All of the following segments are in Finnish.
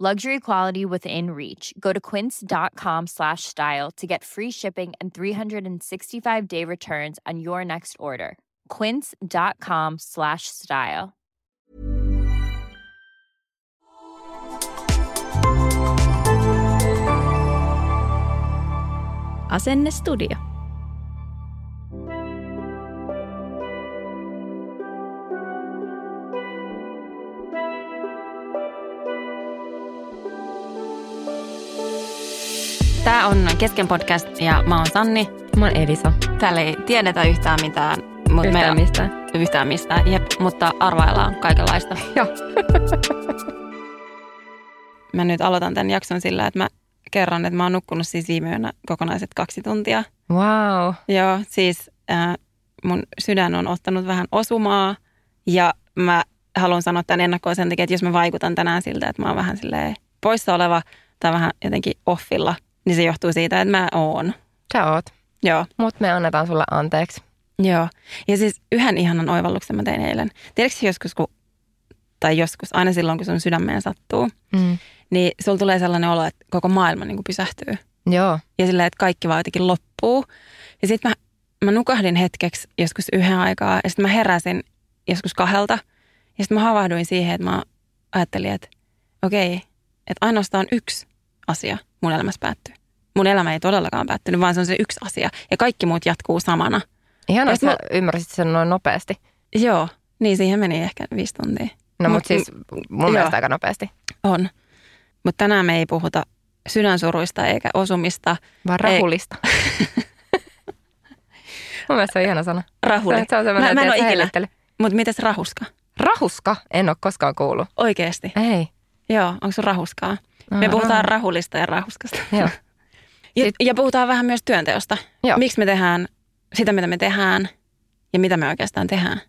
Luxury quality within reach. Go to quince.com slash style to get free shipping and 365-day returns on your next order. quince.com slash style. Asennestudio. Tämä on Kesken podcast ja mä oon Sanni. Mä oon Elisa. Täällä ei tiedetä yhtään mitään. Mutta Yhtään mistään. Yhtään mistään, jep, mutta arvaillaan kaikenlaista. Joo. Mä nyt aloitan tämän jakson sillä, että mä kerron, että mä oon nukkunut siis viime yönä kokonaiset kaksi tuntia. Wow. Joo, siis äh, mun sydän on ottanut vähän osumaa ja mä haluan sanoa tämän ennakkoon sen takia, että jos mä vaikutan tänään siltä, että mä oon vähän silleen poissa oleva tai vähän jotenkin offilla, niin se johtuu siitä, että mä oon. Sä oot. Joo, Mut me annetaan sulle anteeksi. joo. Ja siis yhden ihanan oivalluksen mä tein eilen. Tiedätkö joskus, kun, tai joskus, aina silloin, kun sun sydämeen sattuu, Mm. niin sulla tulee sellainen olo, että koko maailma niin kuin pysähtyy. Joo. ja silleen, että kaikki vaan jotenkin loppuu. Ja sitten mä, mä nukahdin hetkeksi joskus yhden aikaa ja sitten mä heräsin joskus kahdelta. Ja sitten mä havahduin siihen, että mä ajattelin, että okei, että ainoastaan yksi asia mun elämässä päättyy. Mun elämä ei todellakaan päättynyt, vaan se on se yksi asia. Ja kaikki muut jatkuu samana. Ihan että sä mä- ymmärsit sen noin nopeasti. Joo, niin siihen meni ehkä viisi tuntia. No Mut- mut, siis mun joo. mielestä aika nopeasti. On. Mutta tänään me ei puhuta sydänsuruista eikä osumista. Vaan Ei. rahulista. mun mielestä se on ihana sana. Rahuli. Se on mä, mä en ole ikinä. Mutta mites rahuska? Rahuska? En ole koskaan kuullut. Oikeesti. Ei. Joo, onko sun rahuskaa? Me Aa, puhutaan rahu- rahulista ja rahuskasta. Joo. Ja, Sit- ja puhutaan vähän myös työnteosta. Joo. Miksi me tehdään sitä, mitä me tehdään ja mitä me oikeastaan tehdään.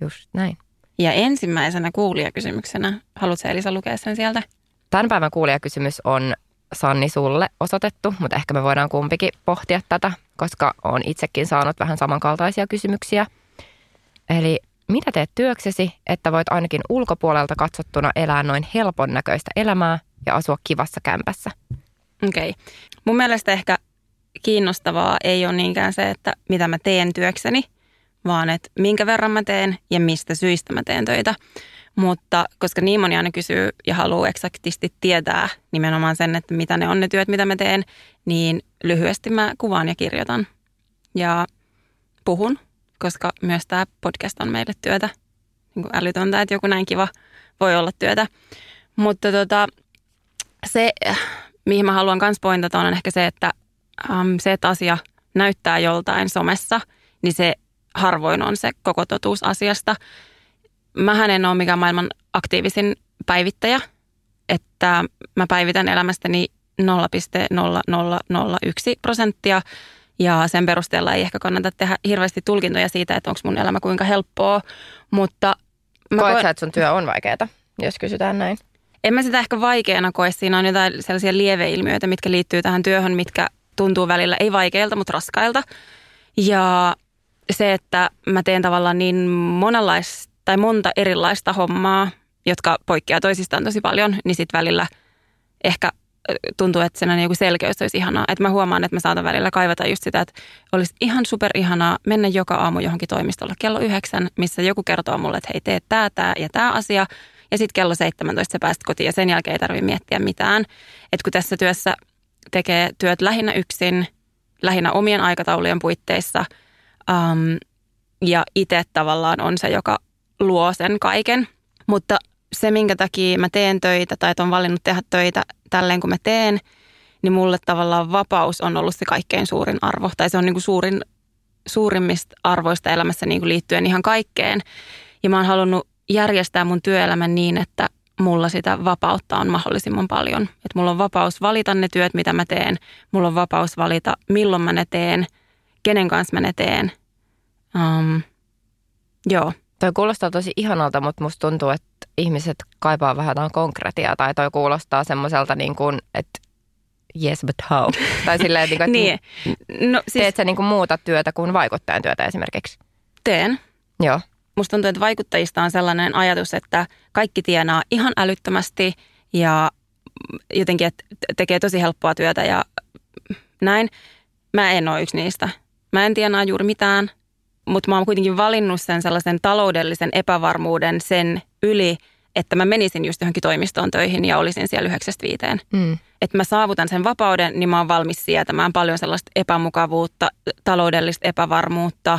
Just näin. Ja ensimmäisenä kuulijakysymyksenä, haluatko Elisa lukea sen sieltä? Tämän päivän kuulijakysymys on Sanni sulle osoitettu, mutta ehkä me voidaan kumpikin pohtia tätä, koska olen itsekin saanut vähän samankaltaisia kysymyksiä. Eli mitä teet työksesi, että voit ainakin ulkopuolelta katsottuna elää noin helpon näköistä elämää ja asua kivassa kämpässä? Okei. Okay. Mun mielestä ehkä kiinnostavaa ei ole niinkään se, että mitä mä teen työkseni, vaan että minkä verran mä teen ja mistä syistä mä teen töitä. Mutta koska niin moni aina kysyy ja haluaa eksaktisti tietää nimenomaan sen, että mitä ne on ne työt, mitä mä teen, niin lyhyesti mä kuvaan ja kirjoitan. Ja puhun, koska myös tämä podcast on meille työtä. Niin kuin älytöntä, että joku näin kiva voi olla työtä. Mutta tota, se, mihin mä haluan myös pointata, on ehkä se, että äm, se, että asia näyttää joltain somessa, niin se harvoin on se koko totuus asiasta. Mähän en ole mikään maailman aktiivisin päivittäjä, että mä päivitän elämästäni 0,0001 prosenttia ja sen perusteella ei ehkä kannata tehdä hirveästi tulkintoja siitä, että onko mun elämä kuinka helppoa, mutta mä Koet koen- sä, että sun työ on vaikeaa, jos kysytään näin? en mä sitä ehkä vaikeana koe. Siinä on jotain sellaisia lieveilmiöitä, mitkä liittyy tähän työhön, mitkä tuntuu välillä ei vaikeilta, mutta raskailta. Ja se, että mä teen tavallaan niin monenlaista tai monta erilaista hommaa, jotka poikkeaa toisistaan tosi paljon, niin sitten välillä ehkä tuntuu, että sen joku selkeys olisi ihanaa. Että mä huomaan, että mä saatan välillä kaivata just sitä, että olisi ihan super ihanaa mennä joka aamu johonkin toimistolle kello yhdeksän, missä joku kertoo mulle, että hei, tee tämä, tämä ja tämä asia. Ja sitten kello 17 sä pääset kotiin ja sen jälkeen ei tarvitse miettiä mitään. Että kun tässä työssä tekee työt lähinnä yksin, lähinnä omien aikataulujen puitteissa. Um, ja itse tavallaan on se, joka luo sen kaiken. Mutta se, minkä takia mä teen töitä tai että on valinnut tehdä töitä tälleen, kun mä teen, niin mulle tavallaan vapaus on ollut se kaikkein suurin arvo. Tai se on niin kuin suurin, suurimmista arvoista elämässä niin kuin liittyen ihan kaikkeen. Ja mä oon halunnut järjestää mun työelämän niin, että mulla sitä vapautta on mahdollisimman paljon. Että mulla on vapaus valita ne työt, mitä mä teen. Mulla on vapaus valita, milloin mä ne teen, kenen kanssa mä ne teen. Um, joo. Toi kuulostaa tosi ihanalta, mutta musta tuntuu, että ihmiset kaipaa vähän jotain konkretiaa. Tai toi kuulostaa semmoiselta niin kuin, että yes but how. tai silleen, niin kuin, että niin. no, siis, teet sä niin kuin muuta työtä kuin vaikuttajan työtä esimerkiksi? Teen. Joo. Musta tuntuu, että vaikuttajista on sellainen ajatus, että kaikki tienaa ihan älyttömästi ja jotenkin, että tekee tosi helppoa työtä ja näin. Mä en ole yksi niistä. Mä en tienaa juuri mitään, mutta mä oon kuitenkin valinnut sen sellaisen taloudellisen epävarmuuden sen yli, että mä menisin just johonkin toimistoon töihin ja olisin siellä yhdeksästä viiteen. Mm. Että mä saavutan sen vapauden, niin mä oon valmis sietämään paljon sellaista epämukavuutta, taloudellista epävarmuutta.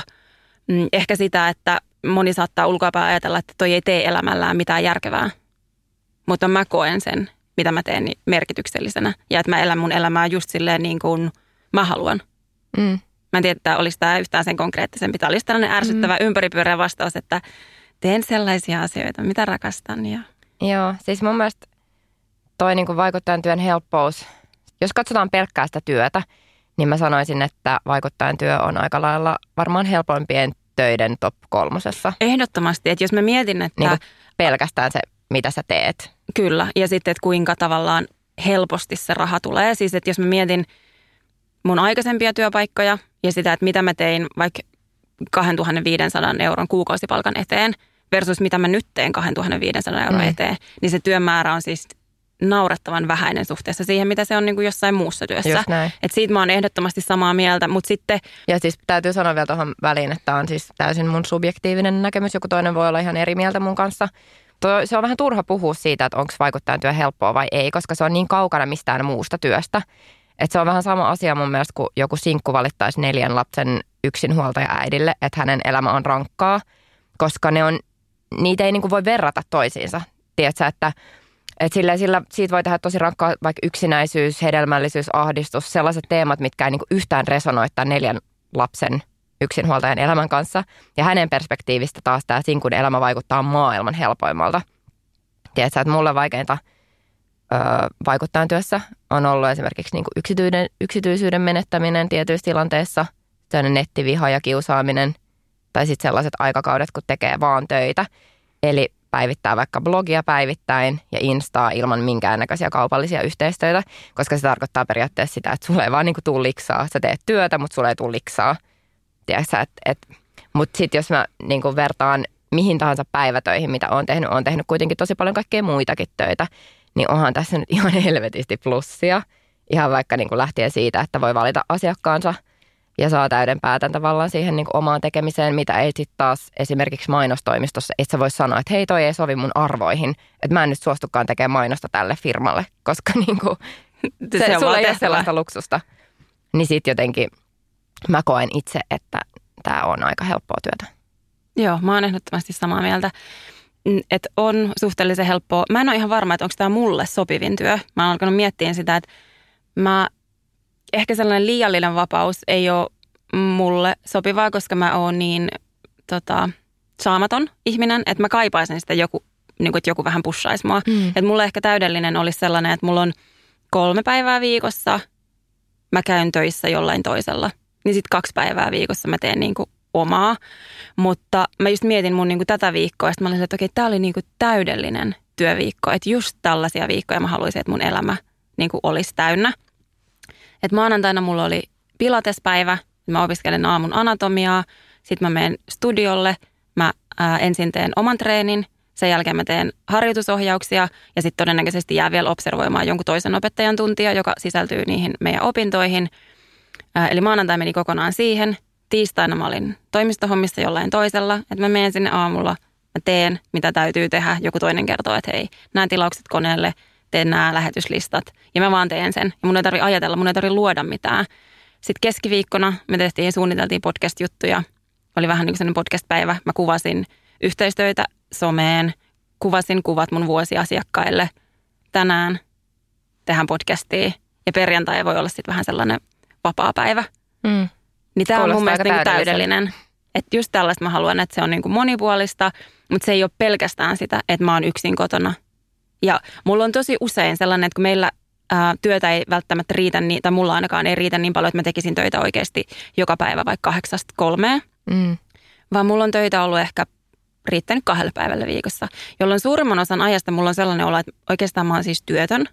Mm, ehkä sitä, että moni saattaa ulkoapäin ajatella, että toi ei tee elämällään mitään järkevää. Mutta mä koen sen, mitä mä teen, niin merkityksellisenä. Ja että mä elän mun elämää just silleen niin kuin mä haluan. Mm. Mä en tiedä, että olisi tämä yhtään sen konkreettisempi. Tämä olisi tällainen ärsyttävä mm. ympäripyöreä vastaus, että teen sellaisia asioita, mitä rakastan. Ja... Joo, siis mun mielestä toi niin vaikuttajan työn helppous, jos katsotaan pelkkää sitä työtä, niin mä sanoisin, että vaikuttajan työ on aika lailla varmaan helpoimpien töiden top kolmosessa. Ehdottomasti, että jos mä mietin, että... Niin pelkästään se, mitä sä teet. Kyllä, ja sitten, että kuinka tavallaan helposti se raha tulee. Siis, että jos mä mietin mun aikaisempia työpaikkoja ja sitä, että mitä mä tein vaikka 2500 euron kuukausipalkan eteen versus mitä mä nyt teen 2500 euron mm. eteen, niin se työmäärä on siis naurettavan vähäinen suhteessa siihen, mitä se on niin kuin jossain muussa työssä. Et siitä mä oon ehdottomasti samaa mieltä, mutta sitten... Ja siis täytyy sanoa vielä tuohon väliin, että on siis täysin mun subjektiivinen näkemys. Joku toinen voi olla ihan eri mieltä mun kanssa. Se on vähän turha puhua siitä, että onko vaikuttajan työ helppoa vai ei, koska se on niin kaukana mistään muusta työstä. Että se on vähän sama asia mun mielestä, kun joku sinkku valittaisi neljän lapsen yksinhuoltaja äidille, että hänen elämä on rankkaa, koska ne on, niitä ei niin kuin voi verrata toisiinsa. Tiedätkö, että et sillä, sillä siitä voi tehdä tosi rankkaa vaikka yksinäisyys, hedelmällisyys, ahdistus, sellaiset teemat, mitkä ei niin yhtään resonoi neljän lapsen yksinhuoltajan elämän kanssa. Ja hänen perspektiivistä taas tämä sinkun elämä vaikuttaa maailman helpoimmalta. Tiedätkö, että mulle vaikeinta vaikuttajan työssä on ollut esimerkiksi niin yksityinen, yksityisyyden menettäminen tietyissä tilanteissa, sellainen nettiviha ja kiusaaminen, tai sitten sellaiset aikakaudet, kun tekee vaan töitä. Eli päivittää vaikka blogia päivittäin ja instaa ilman minkäännäköisiä kaupallisia yhteistyötä, koska se tarkoittaa periaatteessa sitä, että sulle ei vaan niinku tule liksaa. Sä teet työtä, mutta sulle ei tule liksaa. et, et, mutta sitten jos mä niinku vertaan mihin tahansa päivätöihin, mitä on tehnyt, on tehnyt kuitenkin tosi paljon kaikkea muitakin töitä, niin onhan tässä nyt ihan helvetisti plussia. Ihan vaikka niin kuin lähtien siitä, että voi valita asiakkaansa – ja saa täyden päätän tavallaan siihen niin kuin omaan tekemiseen, mitä ei sitten taas esimerkiksi mainostoimistossa, et sä voi sanoa, että hei toi ei sovi mun arvoihin, että mä en nyt suostukaan tekemään mainosta tälle firmalle, koska niin kuin, se, se sulla ei ole sellaista luksusta. Niin sitten jotenkin mä koen itse, että tämä on aika helppoa työtä. Joo, mä oon ehdottomasti samaa mieltä. Että on suhteellisen helppoa. Mä en ole ihan varma, että onko tämä mulle sopivin työ. Mä oon alkanut miettiä sitä, että mä ehkä sellainen liiallinen vapaus ei ole mulle sopivaa, koska mä oon niin tota, saamaton ihminen, että mä kaipaisin sitä joku, niin kuin, että joku vähän pushaisi mua. Mm. Että mulle ehkä täydellinen olisi sellainen, että mulla on kolme päivää viikossa, mä käyn töissä jollain toisella. Niin sitten kaksi päivää viikossa mä teen niin kuin omaa. Mutta mä just mietin mun niin kuin tätä viikkoa, ja mä olin että okei, tämä oli niin kuin täydellinen työviikko. Että just tällaisia viikkoja mä haluaisin, että mun elämä niin kuin olisi täynnä. Et maanantaina mulla oli pilatespäivä, mä opiskelen aamun anatomiaa, sitten mä menen studiolle, mä ää, ensin teen oman treenin, sen jälkeen mä teen harjoitusohjauksia ja sitten todennäköisesti jää vielä observoimaan jonkun toisen opettajan tuntia, joka sisältyy niihin meidän opintoihin. Ää, eli maanantai meni kokonaan siihen. Tiistaina mä olin toimistohommissa jollain toisella, että mä menen sinne aamulla, mä teen mitä täytyy tehdä. Joku toinen kertoo, että hei, nämä tilaukset koneelle – teen nämä lähetyslistat ja mä vaan teen sen. Ja mun ei tarvitse ajatella, mun ei tarvitse luoda mitään. Sitten keskiviikkona me tehtiin ja suunniteltiin podcast-juttuja. Oli vähän niin kuin podcast-päivä. Mä kuvasin yhteistöitä someen, kuvasin kuvat mun vuosiasiakkaille. Tänään tehdään podcastia ja perjantai voi olla sitten vähän sellainen vapaa päivä. Mm. Niin tämä on mun mielestä täydelliseltä. täydellinen. Että just tällaista mä haluan, että se on niinku monipuolista, mutta se ei ole pelkästään sitä, että mä oon yksin kotona. Ja mulla on tosi usein sellainen, että kun meillä ää, työtä ei välttämättä riitä, niin, tai mulla ainakaan ei riitä niin paljon, että mä tekisin töitä oikeasti joka päivä vaikka kahdeksasta kolmeen, Mm. vaan mulla on töitä ollut ehkä riittänyt kahdelle päivälle viikossa, jolloin suurimman osan ajasta mulla on sellainen olo, että oikeastaan mä oon siis työtön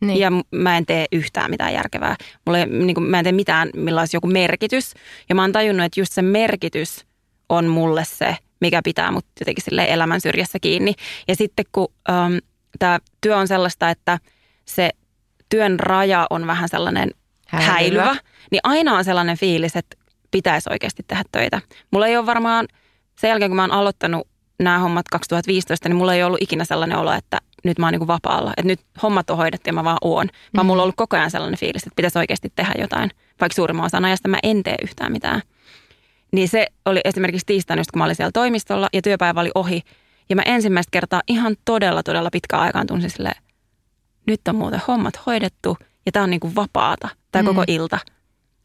Niin. ja mä en tee yhtään mitään järkevää. Mulla ei, niin kuin, mä en tee mitään, millä olisi joku merkitys. Ja mä oon tajunnut, että just se merkitys on mulle se, mikä pitää mut jotenkin sille elämän syrjässä kiinni. Ja sitten kun ähm, tämä työ on sellaista, että se työn raja on vähän sellainen Häilyvä. häilyvä, niin aina on sellainen fiilis, että pitäisi oikeasti tehdä töitä. Mulla ei ole varmaan, sen jälkeen kun mä oon aloittanut nämä hommat 2015, niin mulla ei ollut ikinä sellainen olo, että nyt mä oon niin vapaalla. Että nyt hommat on hoidettu ja mä vaan oon. Vaan mulla on ollut koko ajan sellainen fiilis, että pitäisi oikeasti tehdä jotain. Vaikka suurimman osan ajasta mä en tee yhtään mitään. Niin se oli esimerkiksi tiistaina, kun mä olin siellä toimistolla ja työpäivä oli ohi. Ja mä ensimmäistä kertaa ihan todella, todella pitkään aikaan tunsin silleen, nyt on muuten hommat hoidettu ja tää on niin kuin vapaata, tämä Mm. koko ilta.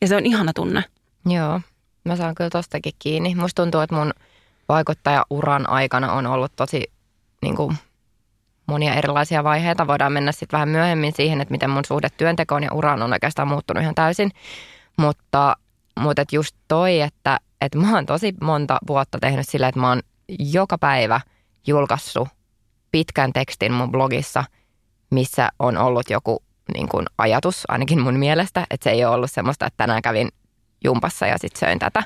Ja se on ihana tunne. Joo, mä saan kyllä tostakin kiinni. Musta tuntuu, että mun vaikuttajauran aikana on ollut tosi niin kuin, monia erilaisia vaiheita. Voidaan mennä sitten vähän myöhemmin siihen, että miten mun suhde työntekoon ja uraan on oikeastaan muuttunut ihan täysin. Mutta, mutta et just toi, että, että mä oon tosi monta vuotta tehnyt sillä, että mä oon joka päivä julkaissut pitkän tekstin mun blogissa, missä on ollut joku niin kuin ajatus, ainakin mun mielestä, että se ei ole ollut semmoista, että tänään kävin jumpassa ja sitten söin tätä.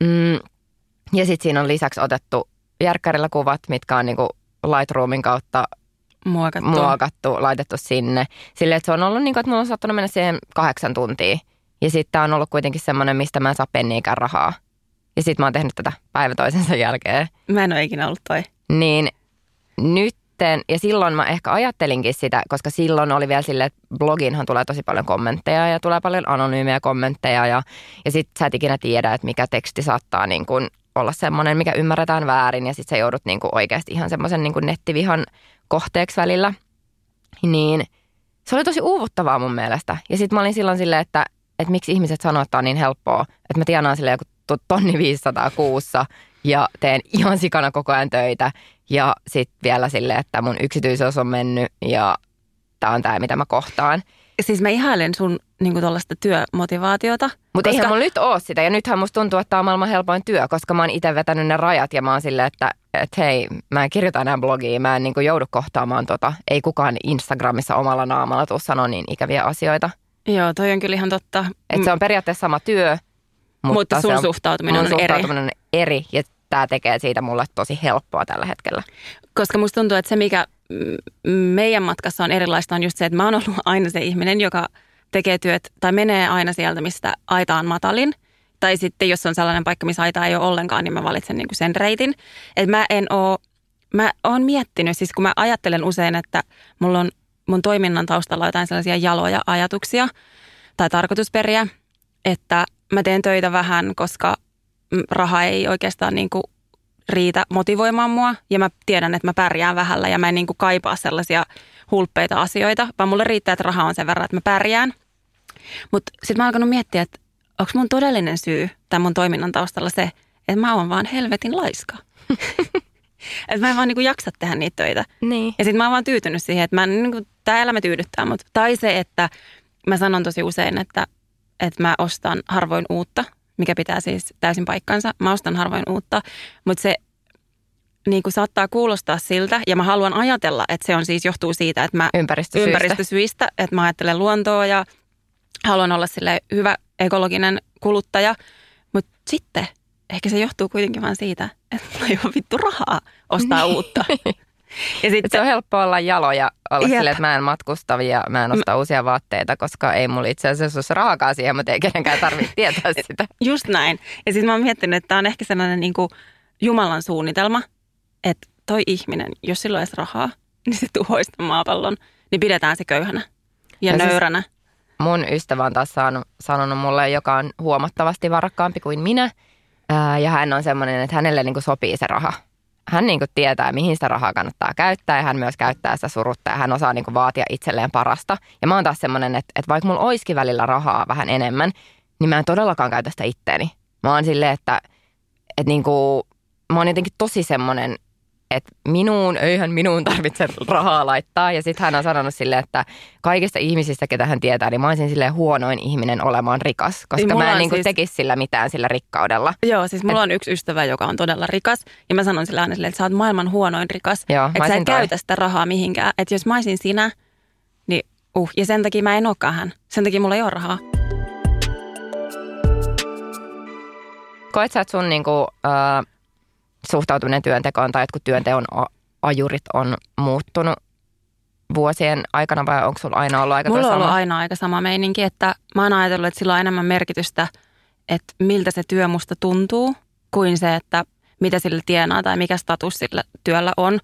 Mm, ja sitten siinä on lisäksi otettu järkkärillä kuvat, mitkä on niinku Lightroomin kautta Muokattu. muokattu, laitettu sinne. Silleen, että se on ollut niin kuin, että mulla on saattanut mennä siihen kahdeksan tuntia. Ja sitten on ollut kuitenkin semmoinen, mistä mä en saa penniikään rahaa. Ja sitten mä oon tehnyt tätä päivä toisensa jälkeen. Mä en ole ikinä ollut toi. Niin nytten, ja silloin mä ehkä ajattelinkin sitä, koska silloin oli vielä silleen, että bloginhan tulee tosi paljon kommentteja ja tulee paljon anonyymejä kommentteja ja, ja sit sä et ikinä tiedä, että mikä teksti saattaa niin kuin olla semmoinen, mikä ymmärretään väärin ja sit sä joudut niin kuin oikeasti ihan semmoisen niin kuin nettivihan kohteeksi välillä. Niin se oli tosi uuvuttavaa mun mielestä. Ja sitten mä olin silloin silleen, että, että miksi ihmiset sanoo, että on niin helppoa, että mä tienaan silleen joku to- tonni 500 kuussa ja teen ihan sikana koko ajan töitä. Ja sitten vielä silleen, että mun yksityisyys on mennyt ja tämä on tämä, mitä mä kohtaan. Siis mä ihailen sun niin tuollaista työmotivaatiota. Mutta koska- eihän mulla nyt ole sitä. Ja nythän musta tuntuu, että tämä on maailman helpoin työ, koska mä oon itse vetänyt ne rajat ja mä oon silleen, että, että hei, mä en kirjoita enää blogiin, mä en niin joudu kohtaamaan tota. Ei kukaan Instagramissa omalla naamalla tuu sanoa niin ikäviä asioita. Joo, toi on kyllä ihan totta. Että se on periaatteessa sama työ, mutta, Mutta sun se on, suhtautuminen on eri. suhtautuminen on eri. Ja tämä tekee siitä mulle tosi helppoa tällä hetkellä. Koska musta tuntuu, että se mikä mm, meidän matkassa on erilaista on just se, että mä oon ollut aina se ihminen, joka tekee työt tai menee aina sieltä, mistä aita on matalin. Tai sitten jos on sellainen paikka, missä aita ei ole ollenkaan, niin mä valitsen niin kuin sen reitin. Että mä en oo, mä oon miettinyt, siis kun mä ajattelen usein, että mulla on mun toiminnan taustalla jotain sellaisia jaloja ajatuksia tai tarkoitusperiä, että mä teen töitä vähän, koska raha ei oikeastaan niin kuin riitä motivoimaan mua ja mä tiedän, että mä pärjään vähällä ja mä en niin kuin kaipaa sellaisia hulppeita asioita, vaan mulle riittää, että raha on sen verran, että mä pärjään. Mutta sitten mä oon alkanut miettiä, että onko mun todellinen syy tämän mun toiminnan taustalla se, että mä oon vaan helvetin laiska. että mä en vaan niin kuin jaksa tehdä niitä töitä. Niin. Ja sitten mä oon vaan tyytynyt siihen, että mä, niin kuin, tämä elämä tyydyttää mut. Tai se, että mä sanon tosi usein, että, että mä ostan harvoin uutta, mikä pitää siis täysin paikkansa. Mä ostan harvoin uutta, mutta se niin kuin saattaa kuulostaa siltä, ja mä haluan ajatella, että se on siis johtuu siitä, että mä Ympäristösyistä. ympäristösyistä, että mä ajattelen luontoa ja haluan olla sille hyvä ekologinen kuluttaja. Mutta sitten ehkä se johtuu kuitenkin vaan siitä, että mulla ei ole vittu rahaa ostaa uutta. Ja sitten se on helppo olla jalo ja olla Jep. silleen, että mä en matkusta ja mä en osta uusia vaatteita, koska ei mulla itse asiassa olisi raakaa siihen, mutta ei kenenkään tarvitse tietää sitä. Just näin. Ja sitten mä oon miettinyt, että tämä on ehkä sellainen niin kuin Jumalan suunnitelma, että toi ihminen, jos sillä olisi rahaa, niin se tuhoisi maapallon, niin pidetään se köyhänä ja No siis- nöyränä. mun ystävä on taas saanut, sanonut mulle, joka on huomattavasti varakkaampi kuin minä. Ää, ja hän on semmoinen, että hänelle niin kuin sopii se raha. Hän niin kuin tietää, mihin sitä rahaa kannattaa käyttää ja hän myös käyttää sitä surutta ja hän osaa niin kuin vaatia itselleen parasta. Ja mä oon taas semmoinen, että, että vaikka mulla olisikin välillä rahaa vähän enemmän, niin mä en todellakaan käytä sitä itteeni. Mä oon silleen, että, että niin kuin, mä oon jotenkin tosi semmoinen, että minuun, eihän minuun tarvitse rahaa laittaa. Ja sitten hän on sanonut sille, että kaikista ihmisistä, ketä hän tietää, niin mä olisin sille huonoin ihminen olemaan rikas. Koska Niin, mä en niin siis- tekisi sillä mitään sillä rikkaudella. Joo, siis mulla on yksi ystävä, joka on todella rikas. Ja mä sanon sille aina että sä oot maailman huonoin rikas. Että sä et toi. käytä sitä rahaa mihinkään. Että jos mä olisin sinä, niin uh. Ja sen takia mä en olekaan hän. Sen takia mulla ei ole rahaa. Koet sä, että sun niin kuin, äh, suhtautuminen työntekoon tai jotkut työnteon ajurit on muuttunut vuosien aikana vai onko sulla aina ollut aika Mulla on ollut sama? aina aika sama meininki, että mä oon ajatellut, että sillä on enemmän merkitystä, että miltä se työ musta tuntuu, kuin se, että mitä sillä tienaa tai mikä status sillä työllä on.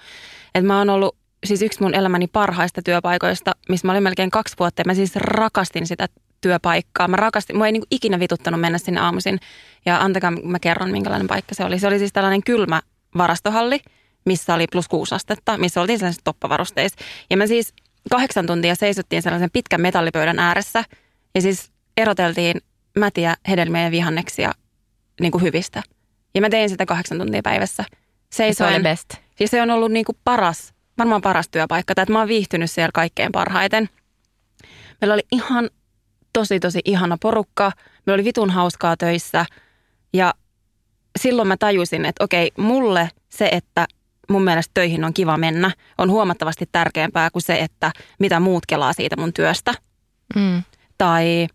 Et mä oon ollut siis yksi mun elämäni parhaista työpaikoista, missä mä olin melkein kaksi vuotta ja mä siis rakastin sitä työpaikkaa. Mä rakastin, mua ei niin ikinä vituttanut mennä sinne aamuisin ja antakaa mä kerron minkälainen paikka se oli. Se oli siis tällainen kylmä varastohalli, missä oli plus kuusi astetta, missä oltiin sellaisissa toppavarusteissa. Ja mä siis kahdeksan tuntia seisottiin sellaisen pitkän metallipöydän ääressä ja siis eroteltiin mätiä, hedelmiä ja vihanneksia niin kuin hyvistä. Ja mä tein sitä kahdeksan tuntia päivässä. Se Seisoin. oli best. Ja se on ollut niin kuin paras, varmaan paras työpaikka. Tai että mä oon viihtynyt siellä kaikkein parhaiten. Meillä oli ihan tosi, tosi ihana porukka. Meillä oli vitun hauskaa töissä. Ja silloin mä tajusin, että okei, mulle se, että mun mielestä töihin on kiva mennä, on huomattavasti tärkeämpää kuin se, että mitä muut kelaa siitä mun työstä. Mm. Tai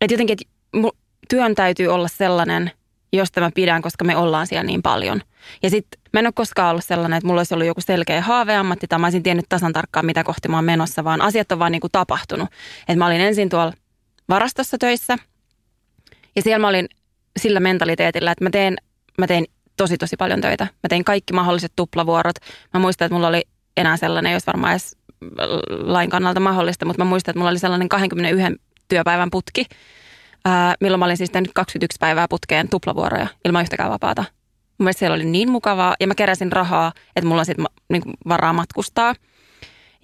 että jotenkin, että työn täytyy olla sellainen, josta mä pidän, koska me ollaan siellä niin paljon. Ja sitten mä en ole koskaan ollut sellainen, että mulla olisi ollut joku selkeä haaveammatti tai mä olisin tiennyt tasan tarkkaan, mitä kohti mä oon menossa, vaan asiat on vaan niin kuin tapahtunut. Että mä olin ensin tuolla varastossa töissä ja siellä mä olin sillä mentaliteetillä, että mä teen, mä teen tosi tosi paljon töitä. Mä tein kaikki mahdolliset tuplavuorot. Mä muistan, että mulla oli enää sellainen, jos varmaan edes lain kannalta mahdollista, mutta mä muistan, että mulla oli sellainen 21 työpäivän putki, ää, milloin mä olin siis tehnyt 21 päivää putkeen tuplavuoroja ilman yhtäkään vapaata. Mun mielestä siellä oli niin mukavaa ja mä keräsin rahaa, että mulla on sitten niin varaa matkustaa.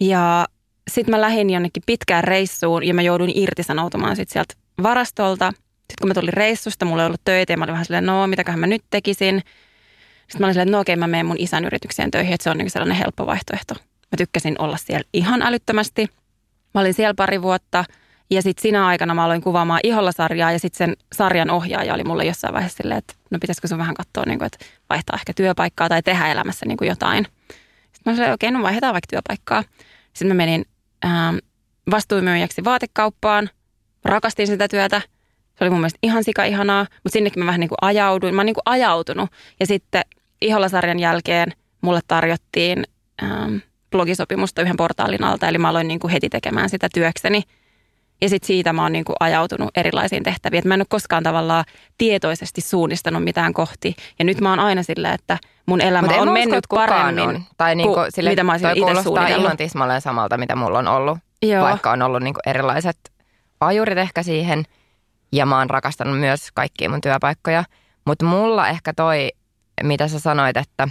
Ja sitten mä lähdin jonnekin pitkään reissuun ja mä jouduin irtisanoutumaan sitten sieltä varastolta. Sitten kun mä tulin reissusta, mulla ei ollut töitä ja mä olin vähän silleen, no mitäköhän mä nyt tekisin. Sitten mä olin silleen, no okei, mä menen mun isän yritykseen töihin, että se on niin sellainen helppo vaihtoehto. Mä tykkäsin olla siellä ihan älyttömästi. Mä olin siellä pari vuotta ja sitten siinä aikana mä aloin kuvaamaan Iholla-sarjaa ja sitten sen sarjan ohjaaja oli mulle jossain vaiheessa silleen, että no pitäisikö sun vähän katsoa, niin kuin, että vaihtaa ehkä työpaikkaa tai tehdä elämässä niin kuin jotain. Sitten mä olin okei, no vaihdetaan vaikka työpaikkaa. Sitten mä menin ähm, vastuumyyjäksi vaatekauppaan, rakastin sitä työtä. Se oli mun mielestä ihan sika ihanaa, mutta sinnekin mä vähän niin kuin ajauduin. Mä oon niin kuin ajautunut ja sitten Iholla-sarjan jälkeen mulle tarjottiin ähm, blogisopimusta yhden portaalin alta, eli mä aloin niin kuin heti tekemään sitä työkseni. Ja sitten siitä mä oon niin kuin ajautunut erilaisiin tehtäviin. Et mä en ole koskaan tavallaan tietoisesti suunnistanut mitään kohti. Ja nyt mä oon aina sillä, että mun elämä on usko, mennyt paremmin on. Tai niinku kuin sille, mitä mä olisin toi itse suunnitellut. ihan tismalleen samalta, mitä mulla on ollut. Joo. Vaikka on ollut niinku erilaiset ajurit ehkä siihen. Ja mä oon rakastanut myös kaikkia mun työpaikkoja. Mutta mulla ehkä toi, mitä sä sanoit, että,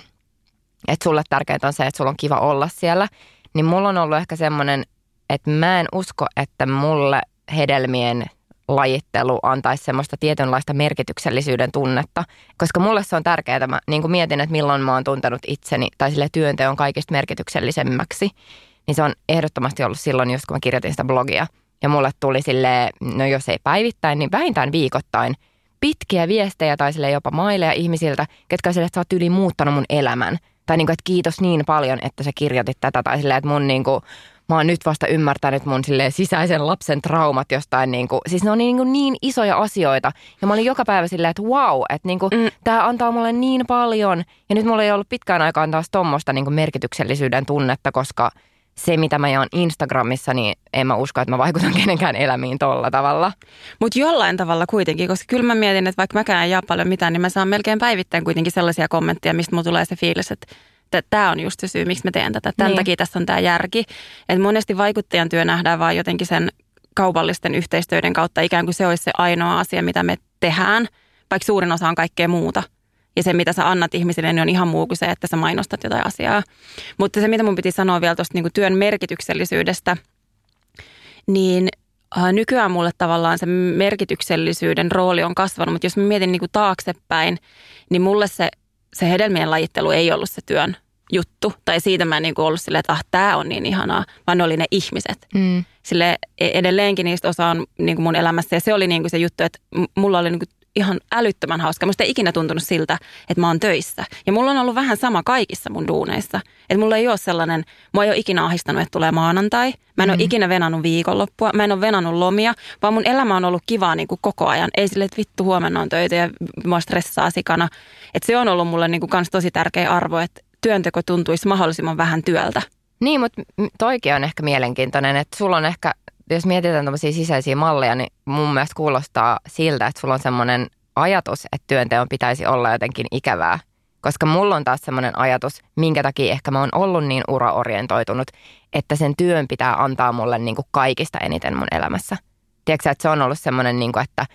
että sulle tärkeintä on se, että sulla on kiva olla siellä. Niin mulla on ollut ehkä semmoinen, että mä en usko, että mulle hedelmien lajittelu antaisi semmoista tietynlaista merkityksellisyyden tunnetta, koska mulle se on tärkeää. Mä niin mietin, että milloin mä oon tuntenut itseni tai sille työnteon kaikista merkityksellisemmäksi, niin se on ehdottomasti ollut silloin, just kun mä kirjoitin sitä blogia. Ja mulle tuli sille, no jos ei päivittäin, niin vähintään viikoittain pitkiä viestejä tai sille jopa maileja ihmisiltä, ketkä sille, että sä oot yli muuttanut mun elämän. Tai niin kuin, että kiitos niin paljon, että sä kirjoitit tätä. Tai silleen, että mun niin kuin, mä oon nyt vasta ymmärtänyt mun silleen sisäisen lapsen traumat jostain. Niin kuin, siis ne on niin, kuin niin isoja asioita. Ja mä olin joka päivä silleen, että wow, että niin kuin, mm. tämä antaa mulle niin paljon. Ja nyt mulla ei ollut pitkään aikaan taas tuommoista niin kuin merkityksellisyyden tunnetta, koska se, mitä mä jaan Instagramissa, niin en mä usko, että mä vaikutan kenenkään elämiin tolla tavalla. Mutta jollain tavalla kuitenkin, koska kyllä mä mietin, että vaikka mäkään en jaa paljon mitään, niin mä saan melkein päivittäin kuitenkin sellaisia kommentteja, mistä mulla tulee se fiilis, että tämä on just se syy, miksi mä teen tätä. Tämän Niin. takia tässä on tämä järki. Että monesti vaikuttajan työ nähdään vaan jotenkin sen kaupallisten yhteistyöiden kautta ikään kuin se olisi se ainoa asia, mitä me tehdään, vaikka suurin osa on kaikkea muuta. Ja se, mitä sä annat ihmisille, niin on ihan muu kuin se, että sä mainostat jotain asiaa. Mutta se, mitä mun piti sanoa vielä tuosta niin työn merkityksellisyydestä, niin äh, nykyään mulle tavallaan se merkityksellisyyden rooli on kasvanut. Mutta jos mä mietin niin kuin taaksepäin, niin mulle se, se hedelmien lajittelu ei ollut se työn juttu. Tai siitä mä en niin kuin ollut silleen, että ah, tämä on niin ihanaa, vaan ne oli ne ihmiset. Mm. Sille edelleenkin niistä osa on niin kuin mun elämässä. Ja se oli niin kuin se juttu, että mulla oli niin kuin ihan älyttömän hauska. Musta ei ikinä tuntunut siltä, että mä oon töissä. Ja mulla on ollut vähän sama kaikissa mun duuneissa. Että mulla ei ole sellainen, mua ei ole ikinä ahistanut, että tulee maanantai. Mä en mm. ole ikinä venannut viikonloppua. Mä en ole venannut lomia, vaan mun elämä on ollut kivaa niin kuin koko ajan. Ei sille, että vittu huomenna on töitä ja mua stressaa sikana. Että se on ollut mulle niin kuin kans tosi tärkeä arvo, että työnteko tuntuisi mahdollisimman vähän työltä. Niin, mutta toikin on ehkä mielenkiintoinen, että sulla on ehkä jos mietitään tämmöisiä sisäisiä malleja, niin mun mielestä kuulostaa siltä, että sulla on semmoinen ajatus, että työnteon pitäisi olla jotenkin ikävää. Koska mulla on taas semmoinen ajatus, minkä takia ehkä mä oon ollut niin uraorientoitunut, että sen työn pitää antaa mulle niin kuin kaikista eniten mun elämässä. Tiedätkö että se on ollut semmoinen, niin kuin, että,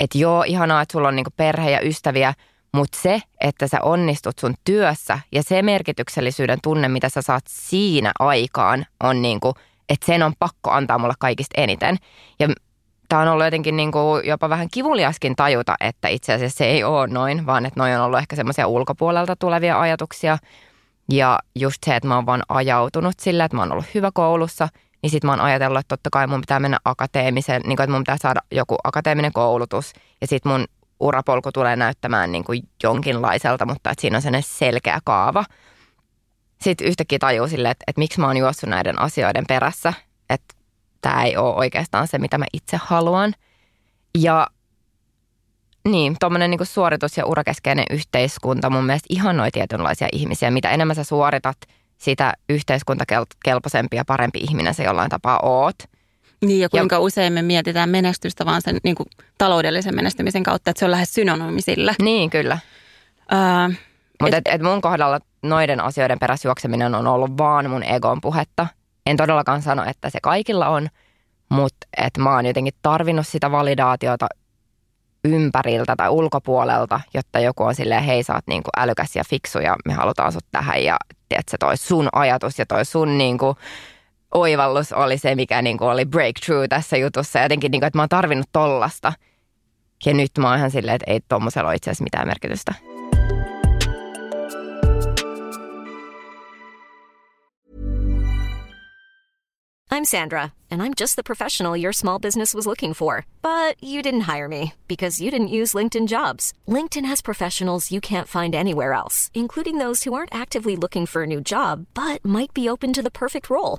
että joo, ihanaa, että sulla on niin kuin perhe ja ystäviä, mutta se, että sä onnistut sun työssä ja se merkityksellisyyden tunne, mitä sä saat siinä aikaan, on niin kuin – että sen on pakko antaa mulle kaikista eniten. Ja tämä on ollut jotenkin niin kuin jopa vähän kivuliaskin tajuta, että itse asiassa se ei ole noin, vaan että noin on ollut ehkä semmoisia ulkopuolelta tulevia ajatuksia. Ja just se, että mä oon vaan ajautunut sillä, että mä oon ollut hyvä koulussa, niin sit mä oon ajatellut, että totta kai mun pitää mennä akateemisen, niin kuin, että mun pitää saada joku akateeminen koulutus. Ja sit mun urapolku tulee näyttämään niin kuin jonkinlaiselta, mutta että siinä on sellainen selkeä kaava – sitten yhtäkkiä tajuu sille, että, että miksi mä oon juossut näiden asioiden perässä, että tämä ei ole oikeastaan se, mitä mä itse haluan. Ja niin, tuommoinen niin suoritus- ja urakeskeinen yhteiskunta mun mielestä ihannoi tietynlaisia ihmisiä. Mitä enemmän sä suoritat, sitä yhteiskuntakelpoisempi ja parempi ihminen se jollain tapaa oot. Niin ja kuinka ja, usein me mietitään menestystä vaan sen niin kuin, taloudellisen menestymisen kautta, että se on lähes synonyymi sillä. Niin, kyllä. Öö, Mutta et, et mun kohdalla noiden asioiden perässä juokseminen on ollut vaan mun egon puhetta. En todellakaan sano, että se kaikilla on, mutta että mä oon jotenkin tarvinnut sitä validaatiota ympäriltä tai ulkopuolelta, jotta joku on silleen, hei sä oot niin kuin älykäs ja fiksu ja me halutaan sut tähän ja se toi sun ajatus ja toi sun niin kuin oivallus oli se, mikä niin kuin oli breakthrough tässä jutussa. Jotenkin, niin kuin, että mä oon tarvinnut tollasta. Ja nyt mä oon ihan silleen, että ei tommosella ole itse asiassa mitään merkitystä. I'm Sandra, and I'm just the professional your small business was looking for. But you didn't hire me because you didn't use LinkedIn jobs. LinkedIn has professionals you can't find anywhere else, including those who aren't actively looking for a new job but might be open to the perfect role,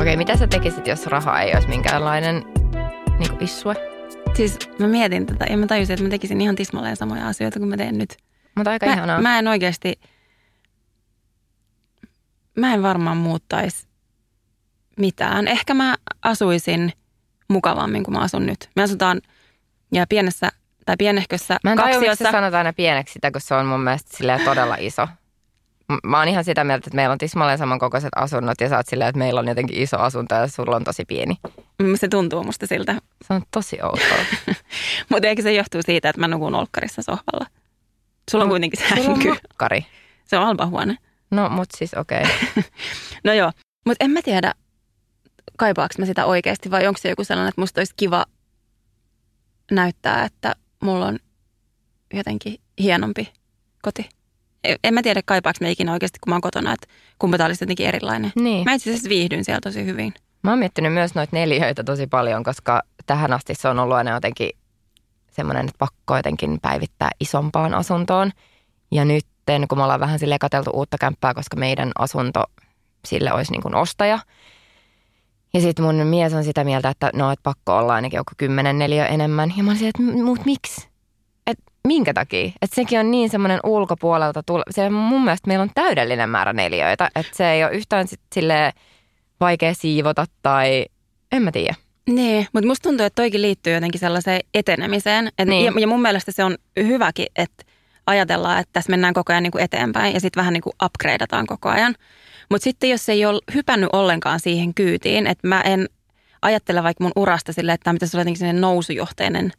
Okei, mitä sä tekisit, jos raha ei olisi minkäänlainen niin issue? Siis mä mietin tätä ja mä tajusin, että mä tekisin ihan tismalleen samoja asioita kuin mä teen nyt. Mutta aika mä, ihanaa. Mä en oikeasti, mä en varmaan muuttaisi mitään. Ehkä mä asuisin mukavammin kuin mä asun nyt. Me asutaan ja pienessä tai pienehkössä Mä en tajua, miksi sanotaan aina pieneksi sitä, kun se on mun mielestä todella iso. Mä oon ihan sitä mieltä, että meillä on tismalleen samankokoiset asunnot ja sä oot silleen, että meillä on jotenkin iso asunto ja sulla on tosi pieni. Mm, se tuntuu musta siltä. Se on tosi outoa. Mutta eikö se johtuu siitä, että mä nukun olkkarissa sohvalla? Sulla on no, kuitenkin sänky. Sulla on makkari. Se on halpa huone. No, mut siis okei. Okay. no joo, mutta en mä tiedä, kaipaaks mä sitä oikeasti vai onko se joku sellainen, että musta olisi kiva näyttää, että mulla on jotenkin hienompi koti. En mä tiedä, kaipaako me ikinä oikeasti, kun mä oon kotona, että kumpa tää olisi jotenkin erilainen. Niin. Mä itse asiassa viihdyn siellä tosi hyvin. Mä oon miettinyt myös noita neliöitä tosi paljon, koska tähän asti se on ollut aina jotenkin semmoinen, että pakko jotenkin päivittää isompaan asuntoon. Ja nyt kun me ollaan vähän sille katseltu uutta kämppää, koska meidän asunto sille olisi niin kuin ostaja. Ja sitten mun mies on sitä mieltä, että no, että pakko olla ainakin joku kymmenen neliö enemmän. Ja mä olisin, että mut miksi? Minkä takia? Että sekin on niin semmoinen ulkopuolelta tule. Se mun mielestä meillä on täydellinen määrä neliöitä. Että se ei ole yhtään sit silleen vaikea siivota tai en mä tiedä. Niin, mutta musta tuntuu, että toikin liittyy jotenkin sellaiseen etenemiseen. Et Niin. ja, ja mun mielestä se on hyväkin, että ajatellaan, että tässä mennään koko ajan niin kuin eteenpäin ja sitten vähän niin kuin upgradeataan koko ajan. Mutta sitten jos ei ole hypännyt ollenkaan siihen kyytiin, että mä en ajattele vaikka mun urasta silleen, että tämä pitäisi olla jotenkin nousujohteinen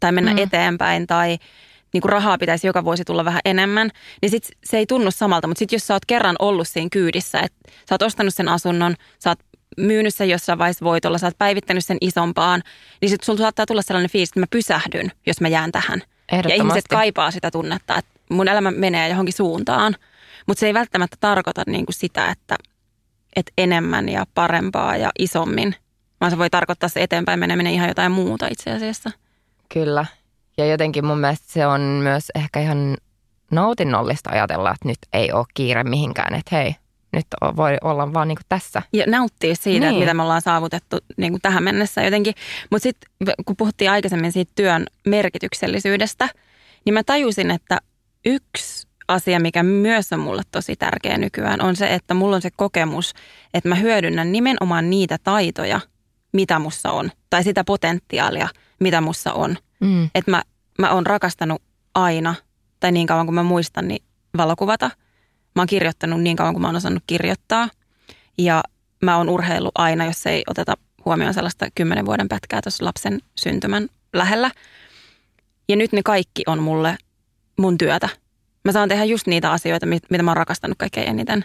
tai mennä Mm. eteenpäin tai niin kuin rahaa pitäisi joka vuosi tulla vähän enemmän, niin sit se ei tunnu samalta. Mutta sitten jos sä oot kerran ollut siinä kyydissä, että sä oot ostanut sen asunnon, sä oot myynyt sen jossain vaiheessa voitolla, sä oot päivittänyt sen isompaan, niin sitten sulla saattaa tulla sellainen fiilis, että mä pysähdyn, jos mä jään tähän. Ja ihmiset kaipaa sitä tunnetta, että mun elämä menee johonkin suuntaan. Mutta se ei välttämättä tarkoita niin kuin sitä, että, että enemmän ja parempaa ja isommin. Vaan se voi tarkoittaa se eteenpäin meneminen ihan jotain muuta itse asiassa. Kyllä. Ja jotenkin mun mielestä se on myös ehkä ihan nautinnollista ajatella, että nyt ei ole kiire mihinkään. Että hei, nyt voi olla vaan niin kuin tässä. Ja nauttia siitä, niin. Että mitä me ollaan saavutettu niin kuin tähän mennessä jotenkin. Mutta sitten kun puhuttiin aikaisemmin siitä työn merkityksellisyydestä, niin mä tajusin, että yksi asia, mikä myös on mulle tosi tärkeä nykyään, on se, että mulla on se kokemus, että mä hyödynnän nimenomaan niitä taitoja, mitä mussa on. Tai sitä potentiaalia, mitä mussa on. Mm. Että mä, mä oon rakastanut aina, tai niin kauan kuin mä muistan, niin valokuvata. Mä oon kirjoittanut niin kauan kuin mä oon osannut kirjoittaa. Ja mä oon urheillut aina, jos ei oteta huomioon sellaista kymmenen vuoden pätkää tuossa lapsen syntymän lähellä. Ja nyt ne kaikki on mulle mun työtä. Mä saan tehdä just niitä asioita, mit- mitä mä oon rakastanut kaikkein eniten.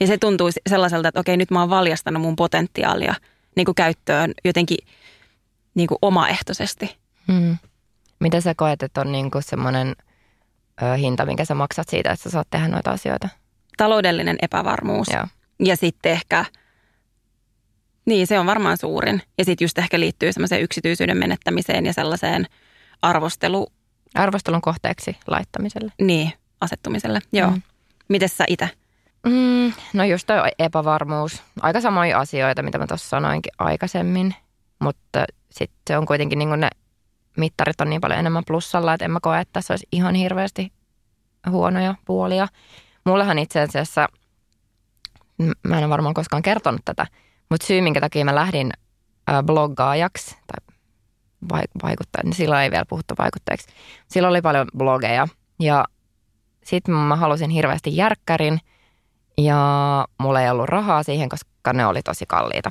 Ja se tuntuu sellaiselta, että okei, nyt mä oon valjastanut mun potentiaalia niin kuin käyttöön jotenkin niin kuin omaehtoisesti. Mm. Mitä sä koet, että on niin kuin semmoinen ö, hinta, minkä sä maksat siitä, että sä saat tehdä noita asioita? Taloudellinen epävarmuus. Joo. Ja sitten ehkä, niin se on varmaan suurin. Ja sitten just ehkä liittyy semmoiseen yksityisyyden menettämiseen ja sellaiseen arvostelu, Arvostelun kohteeksi laittamiselle. niin, asettumiselle. Joo. Mm. Miten sä itse? Mm, no just toi epävarmuus. Aika samoja asioita, mitä mä tuossa sanoinkin aikaisemmin. Mutta sitten se on kuitenkin niin ne mittarit on niin paljon enemmän plussalla, että en mä koe, että tässä olisi ihan hirveästi huonoja puolia. Mullehan itse asiassa, mä en ole varmaan koskaan kertonut tätä, mutta syy, minkä takia mä lähdin bloggaajaksi tai vai- vaikuttaa, niin silloin ei vielä puhuttu vaikuttajiksi. Silloin oli paljon blogeja ja sitten mä halusin hirveästi järkkärin ja mulla ei ollut rahaa siihen, koska ne oli tosi kalliita.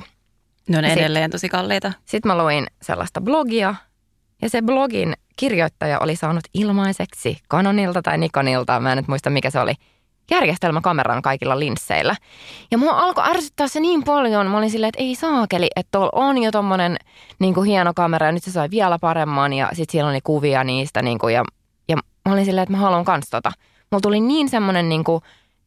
Ne on Ja sit- edelleen tosi kalliita. Sitten mä luin sellaista blogia ja se blogin kirjoittaja oli saanut ilmaiseksi Canonilta tai Nikonilta, mä en nyt muista mikä se oli, järjestelmäkameran kaikilla linsseillä. Ja mua alkoi ärsyttää se niin paljon, mä olin silleen, että ei saakeli, että tuolla on jo tommonen niin kuin hieno kamera ja nyt se sai vielä paremman ja sitten siellä oli kuvia niistä niin kuin, ja, ja mä olin silleen, että mä haluan kans tota. Mulla tuli niin semmoinen niin kuin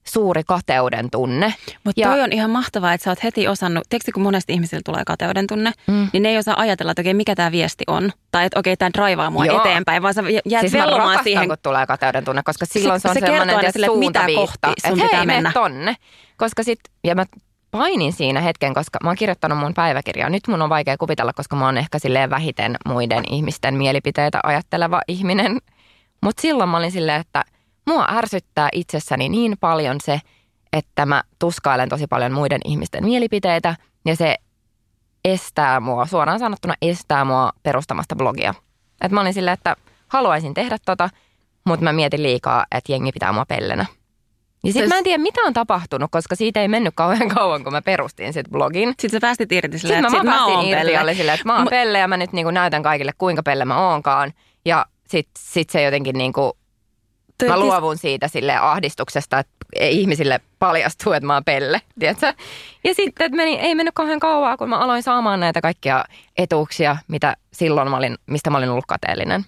suuri kateuden tunne. Mutta toi on ihan mahtavaa, että sä oot heti osannut, tiedätkö kun monesti ihmisillä tulee kateuden tunne, Mm. niin ne ei osaa ajatella, että okei, mikä tämä viesti on. Tai että okei, tämä draivaa mua Joo. eteenpäin, vaan sä jäät siis vellomaan rakastan, siihen. kun tulee kateuden tunne, koska silloin se, Se- on se kertoo aina tietysti sille, että mitä kohti sun että pitää hei, mennä. tonne. Koska sit, ja mä painin siinä hetken, koska mä oon kirjoittanut mun päiväkirjaa. Nyt mun on vaikea kuvitella, koska mä oon ehkä silleen vähiten muiden ihmisten mielipiteitä ajatteleva ihminen. Mutta silloin mä olin silleen, että mua ärsyttää itsessäni niin paljon se, että mä tuskailen tosi paljon muiden ihmisten mielipiteitä ja se estää mua, suoraan sanottuna estää mua perustamasta blogia. Et mä olin silleen, että haluaisin tehdä tota, mutta mä mietin liikaa, että jengi pitää mua pellenä. Ja sitten Siis- mä en tiedä, mitä on tapahtunut, koska siitä ei mennyt kauhean kauan, kun mä perustin sit blogin. Sitten sä päästit irti silleen, Sitten että mä, sit mä mä oon irti pelle. oli silleen, että mä oon Mu- pelle ja mä nyt niinku näytän kaikille, kuinka pelle mä oonkaan. Ja sitten sit se jotenkin niinku Toi Mä luovun siitä sille ahdistuksesta, että ihmisille paljastuu, että mä oon pelle, tiedätkö? Ja sitten että meni, ei mennyt kauhean kauaa, kun mä aloin saamaan näitä kaikkia etuuksia, mitä silloin mä olin, mistä mä olin ollut kateellinen.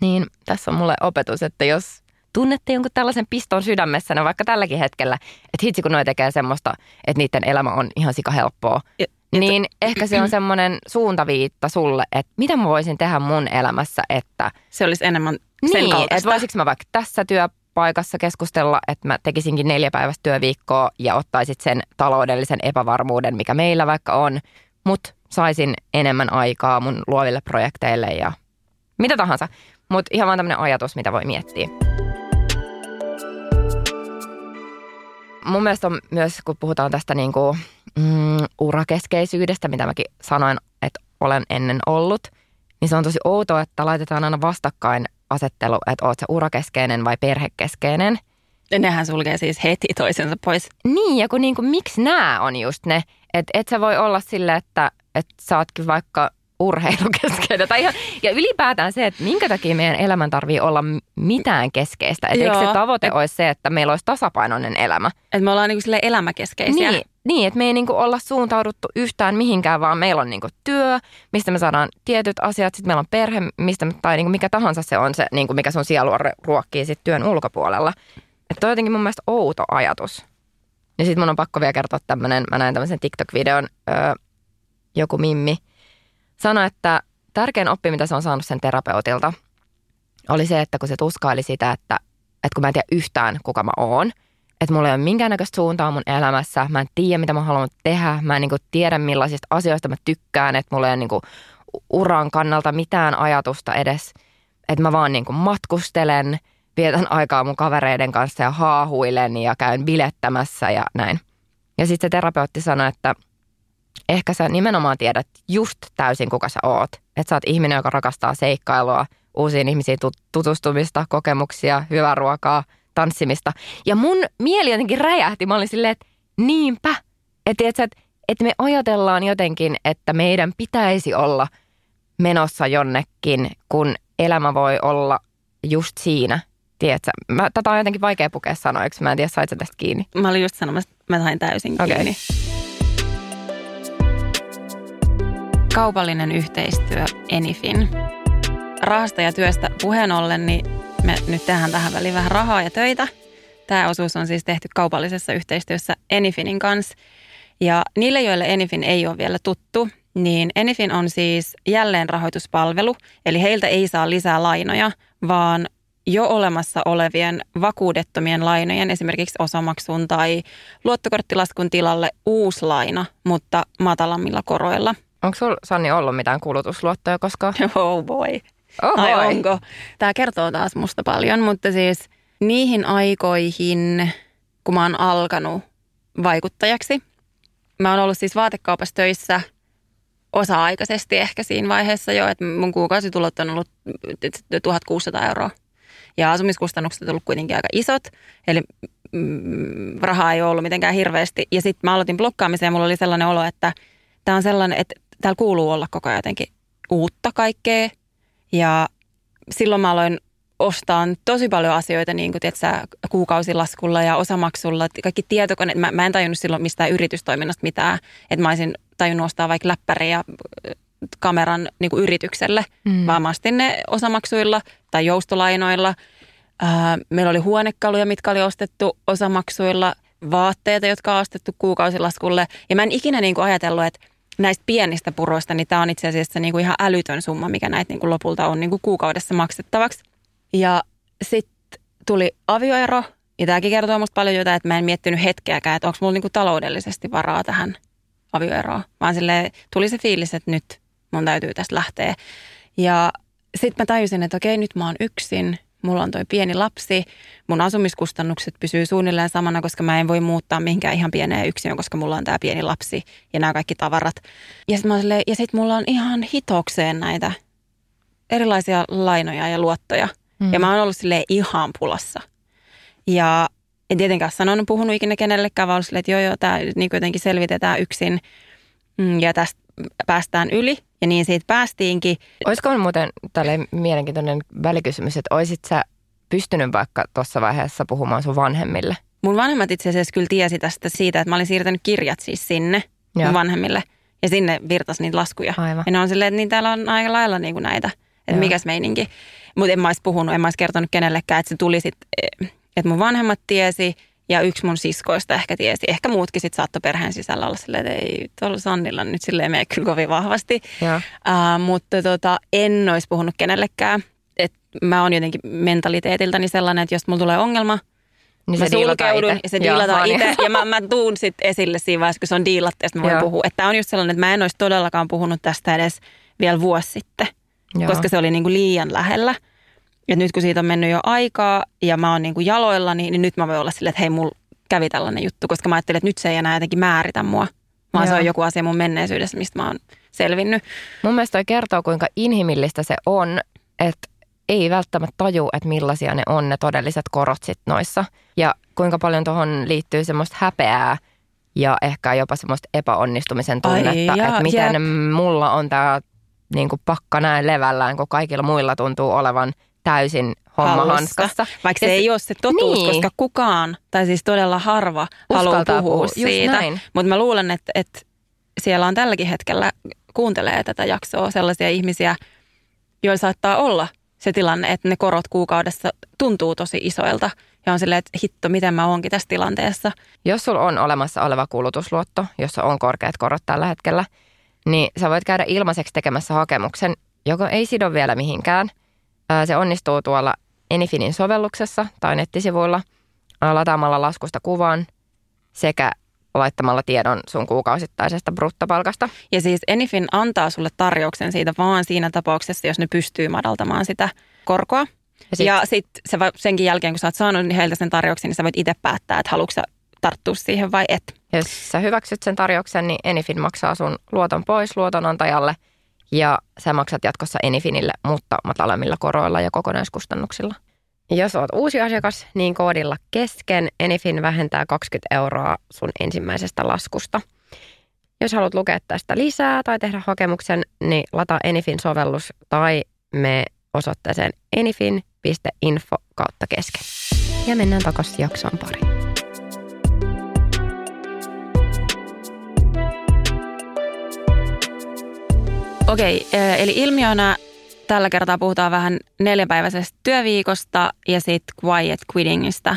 Niin tässä on mulle opetus, että jos tunnette jonkun tällaisen piston sydämessänne vaikka tälläkin hetkellä, että hitsi kun noi tekee semmoista, että niiden elämä on ihan sika helppoa, Ja- ja niin ehkä se on semmoinen suuntaviitta sulle, että mitä mä voisin tehdä mun elämässä, että Se olisi enemmän sen niin, että kaltaista. voisiko mä vaikka tässä työpaikassa keskustella, että mä tekisinkin neljä päivästä työviikkoa ja ottaisit sen taloudellisen epävarmuuden, mikä meillä vaikka on, mutta saisin enemmän aikaa mun luoville projekteille ja mitä tahansa. Mutta ihan vaan tämmöinen ajatus, mitä voi miettiä. Mun mielestä on myös, kun puhutaan tästä niin kuin, mm, urakeskeisyydestä, mitä mäkin sanoin, että olen ennen ollut, niin se on tosi outoa, että laitetaan aina vastakkain asettelu, että oot sä urakeskeinen vai perhekeskeinen. Ja nehän sulkee siis heti toisensa pois. Niin, ja kun niin kuin, miksi nämä on just ne, että et sä voi olla sille, että, että sä ootkin vaikka urheilukeskeinen. Tai ihan, ja ylipäätään se, että minkä takia meidän elämän tarvii olla mitään keskeistä. Että eikö se tavoite olisi se, että meillä olisi tasapainoinen elämä. Että me ollaan niinku sille elämäkeskeisiä. Niin, niin, että me ei niinku olla suuntauduttu yhtään mihinkään, vaan meillä on niinku työ, mistä me saadaan tietyt asiat. Sitten meillä on perhe, mistä me, tai niinku mikä tahansa se on se, niinku mikä sun sielua ru- ruokkii sit työn ulkopuolella. Että toi on jotenkin mun mielestä outo ajatus. Ja sitten mun on pakko vielä kertoa tämmöinen, mä näin tämmöisen TikTok-videon, öö, joku Mimmi sanoi, että tärkein oppi, mitä se on saanut sen terapeutilta, oli se, että kun se tuskaili sitä, että, että kun mä en tiedä yhtään, kuka mä oon, että mulla ei ole minkäännäköistä suuntaa mun elämässä, mä en tiedä, mitä mä haluan tehdä, mä en niin tiedä, millaisista asioista mä tykkään, että mulla ei ole niin uran kannalta mitään ajatusta edes, että mä vaan niin matkustelen, vietän aikaa mun kavereiden kanssa ja haahuilen ja käyn bilettämässä ja näin. Ja sitten se terapeutti sanoi, että ehkä sä nimenomaan tiedät just täysin, kuka sä oot. Että sä oot ihminen, joka rakastaa seikkailua, uusiin ihmisiin tut- tutustumista, kokemuksia, hyvää ruokaa, tanssimista. Ja mun mieli jotenkin räjähti. Mä olin silleen, että niinpä. Että et, et, me ajatellaan jotenkin, että meidän pitäisi olla menossa jonnekin, kun elämä voi olla just siinä. Tiedätkö? Mä, tätä on jotenkin vaikea pukea sanoiksi. Mä en tiedä, sait sä tästä kiinni. Mä olin just sanomassa, että mä sain täysin Okei. kiinni. Kaupallinen yhteistyö Enifin. Rahasta ja työstä puheen ollen, niin me nyt tehdään tähän väliin vähän rahaa ja töitä. Tämä osuus on siis tehty kaupallisessa yhteistyössä Enifinin kanssa. Ja niille, joille Enifin ei ole vielä tuttu, niin Enifin on siis jälleenrahoituspalvelu, eli heiltä ei saa lisää lainoja, vaan jo olemassa olevien vakuudettomien lainojen, esimerkiksi osamaksun tai luottokorttilaskun tilalle uusi laina, mutta matalammilla koroilla. Onko sulla, Sanni, ollut mitään kulutusluottoja koskaan? Oh boy. Oh Ai boy. onko? Tämä kertoo taas musta paljon, mutta siis niihin aikoihin, kun mä oon alkanut vaikuttajaksi, mä oon ollut siis vaatekaupassa töissä osa-aikaisesti ehkä siinä vaiheessa jo, että mun kuukausitulot on ollut 1600 euroa. Ja asumiskustannukset on ollut kuitenkin aika isot, eli mm, rahaa ei ollut mitenkään hirveästi. Ja sitten mä aloitin blokkaamisen ja mulla oli sellainen olo, että tämä on sellainen, että täällä kuuluu olla koko ajan jotenkin uutta kaikkea. Ja silloin mä aloin ostaa tosi paljon asioita niin kuin, tiedätkö, kuukausilaskulla ja osamaksulla. Kaikki tietokoneet. Mä, mä en tajunnut silloin mistään yritystoiminnasta mitään. Että mä olisin tajunnut ostaa vaikka läppäri ja ö, kameran niin kuin yritykselle, mm. vaan mä ostin ne osamaksuilla tai joustolainoilla. Ää, meillä oli huonekaluja, mitkä oli ostettu osamaksuilla, vaatteita, jotka on ostettu kuukausilaskulle. Ja mä en ikinä niin kuin ajatellut, että näistä pienistä puroista, niin tämä on itse asiassa niin kuin ihan älytön summa, mikä näitä niin kuin lopulta on niin kuin kuukaudessa maksettavaksi. Ja sitten tuli avioero, ja tämäkin kertoo musta paljon jotain, että mä en miettinyt hetkeäkään, että onko mulla niin kuin taloudellisesti varaa tähän avioeroon. Vaan sille tuli se fiilis, että nyt mun täytyy tästä lähteä. Ja sitten mä tajusin, että okei, nyt mä oon yksin, mulla on toi pieni lapsi, mun asumiskustannukset pysyy suunnilleen samana, koska mä en voi muuttaa mihinkään ihan pieneen yksin, koska mulla on tää pieni lapsi ja nämä kaikki tavarat. Ja sitten ja sit mulla on ihan hitokseen näitä erilaisia lainoja ja luottoja. Mm. Ja mä oon ollut silleen ihan pulassa. Ja en tietenkään sanonut, puhunut ikinä kenellekään, vaan ollut silleen, että joo joo, tämä niin jotenkin selvitetään yksin Mm, ja tästä päästään yli. Ja niin siitä päästiinkin. Olisiko muuten tällainen mielenkiintoinen välikysymys, että oisit sä pystynyt vaikka tuossa vaiheessa puhumaan sun vanhemmille? Mun vanhemmat itse asiassa kyllä tiesi tästä siitä, että mä olin siirtänyt kirjat siis sinne Joo. mun vanhemmille. Ja sinne virtasi niitä laskuja. Aivan. Ja ne on silleen, että niin täällä on aika lailla niin kuin näitä. Että Joo. mikäs meininki. Mutta en mä olisi puhunut, en mä olisi kertonut kenellekään, että se tuli sitten, että mun vanhemmat tiesi ja yksi mun siskoista ehkä tiesi. Ehkä muutkin sitten saattoi perheen sisällä olla silleen, että ei tuolla Sannilla nyt silleen mene kyllä kovin vahvasti. Joo. Uh, mutta tota, en olisi puhunut kenellekään. Et mä oon jotenkin mentaliteetiltäni sellainen, että jos mulla tulee ongelma, Niin mä se sulkeudun ite. ja se diilataan itse. Ja mä, mä tuun sitten esille siinä vaiheessa, kun se on diilattu ja mä voin Joo. puhua. Että on just sellainen, että mä en olisi todellakaan puhunut tästä edes vielä vuosi sitten, Joo. koska se oli niin kuin liian lähellä. Ja nyt kun siitä on mennyt jo aikaa ja mä oon niin kuin jaloillani, niin nyt mä voin olla silleen, että hei, mulla kävi tällainen juttu, koska mä ajattelin, että nyt se ei enää jotenkin määritä mua, vaan se on joku asia mun menneisyydessä, mistä mä oon selvinnyt. Mun mielestä toi kertoo, kuinka inhimillistä se on, että ei välttämättä taju, että millaisia ne on ne todelliset korot sit noissa. Ja kuinka paljon tuohon liittyy semmoista häpeää ja ehkä jopa semmoista epäonnistumisen Ai tunnetta, jaa, että miten jep. mulla on tämä niinku pakka näin levällään, kun kaikilla muilla tuntuu olevan täysin homma hanskassa. Vaikka se Ja ei ole se totuus, Niin. koska kukaan, tai siis todella harva, haluaa puhua puhua, siitä. Mutta mä luulen, että, että siellä on tälläkin hetkellä, kuuntelee tätä jaksoa, sellaisia ihmisiä, joilla saattaa olla se tilanne, että ne korot kuukaudessa tuntuu tosi isoilta. Ja on silleen, että hitto, miten mä oonkin tässä tilanteessa. Jos sulla on olemassa oleva kulutusluotto, jossa on korkeat korot tällä hetkellä, niin sä voit käydä ilmaiseksi tekemässä hakemuksen, joka ei sido vielä mihinkään. Se onnistuu tuolla Enifinin sovelluksessa tai nettisivuilla lataamalla laskusta kuvan sekä laittamalla tiedon sun kuukausittaisesta bruttopalkasta. Ja siis Enifin antaa sulle tarjouksen siitä vaan siinä tapauksessa, jos ne pystyy madaltamaan sitä korkoa. Ja Ja sit- sitten sit se va- senkin jälkeen, kun sä oot saanut heiltä sen tarjouksen, niin sä voit itse päättää, että haluatko sä tarttua siihen vai et. Jos sä hyväksyt sen tarjouksen, niin Enifin maksaa sun luoton pois luotonantajalle ja sä maksat jatkossa Enifinille, mutta matalemmilla koroilla ja kokonaiskustannuksilla. Jos oot uusi asiakas, niin koodilla kesken Enifin vähentää 20 euroa sun ensimmäisestä laskusta. Jos haluat lukea tästä lisää tai tehdä hakemuksen, niin lataa Enifin sovellus tai me osoitteeseen enifin.info kautta kesken. Ja mennään takaisin jaksoon pariin. Okei, eh, eli ilmiönä tällä kertaa puhutaan vähän neljäpäiväisestä työviikosta ja sitten quiet quittingista.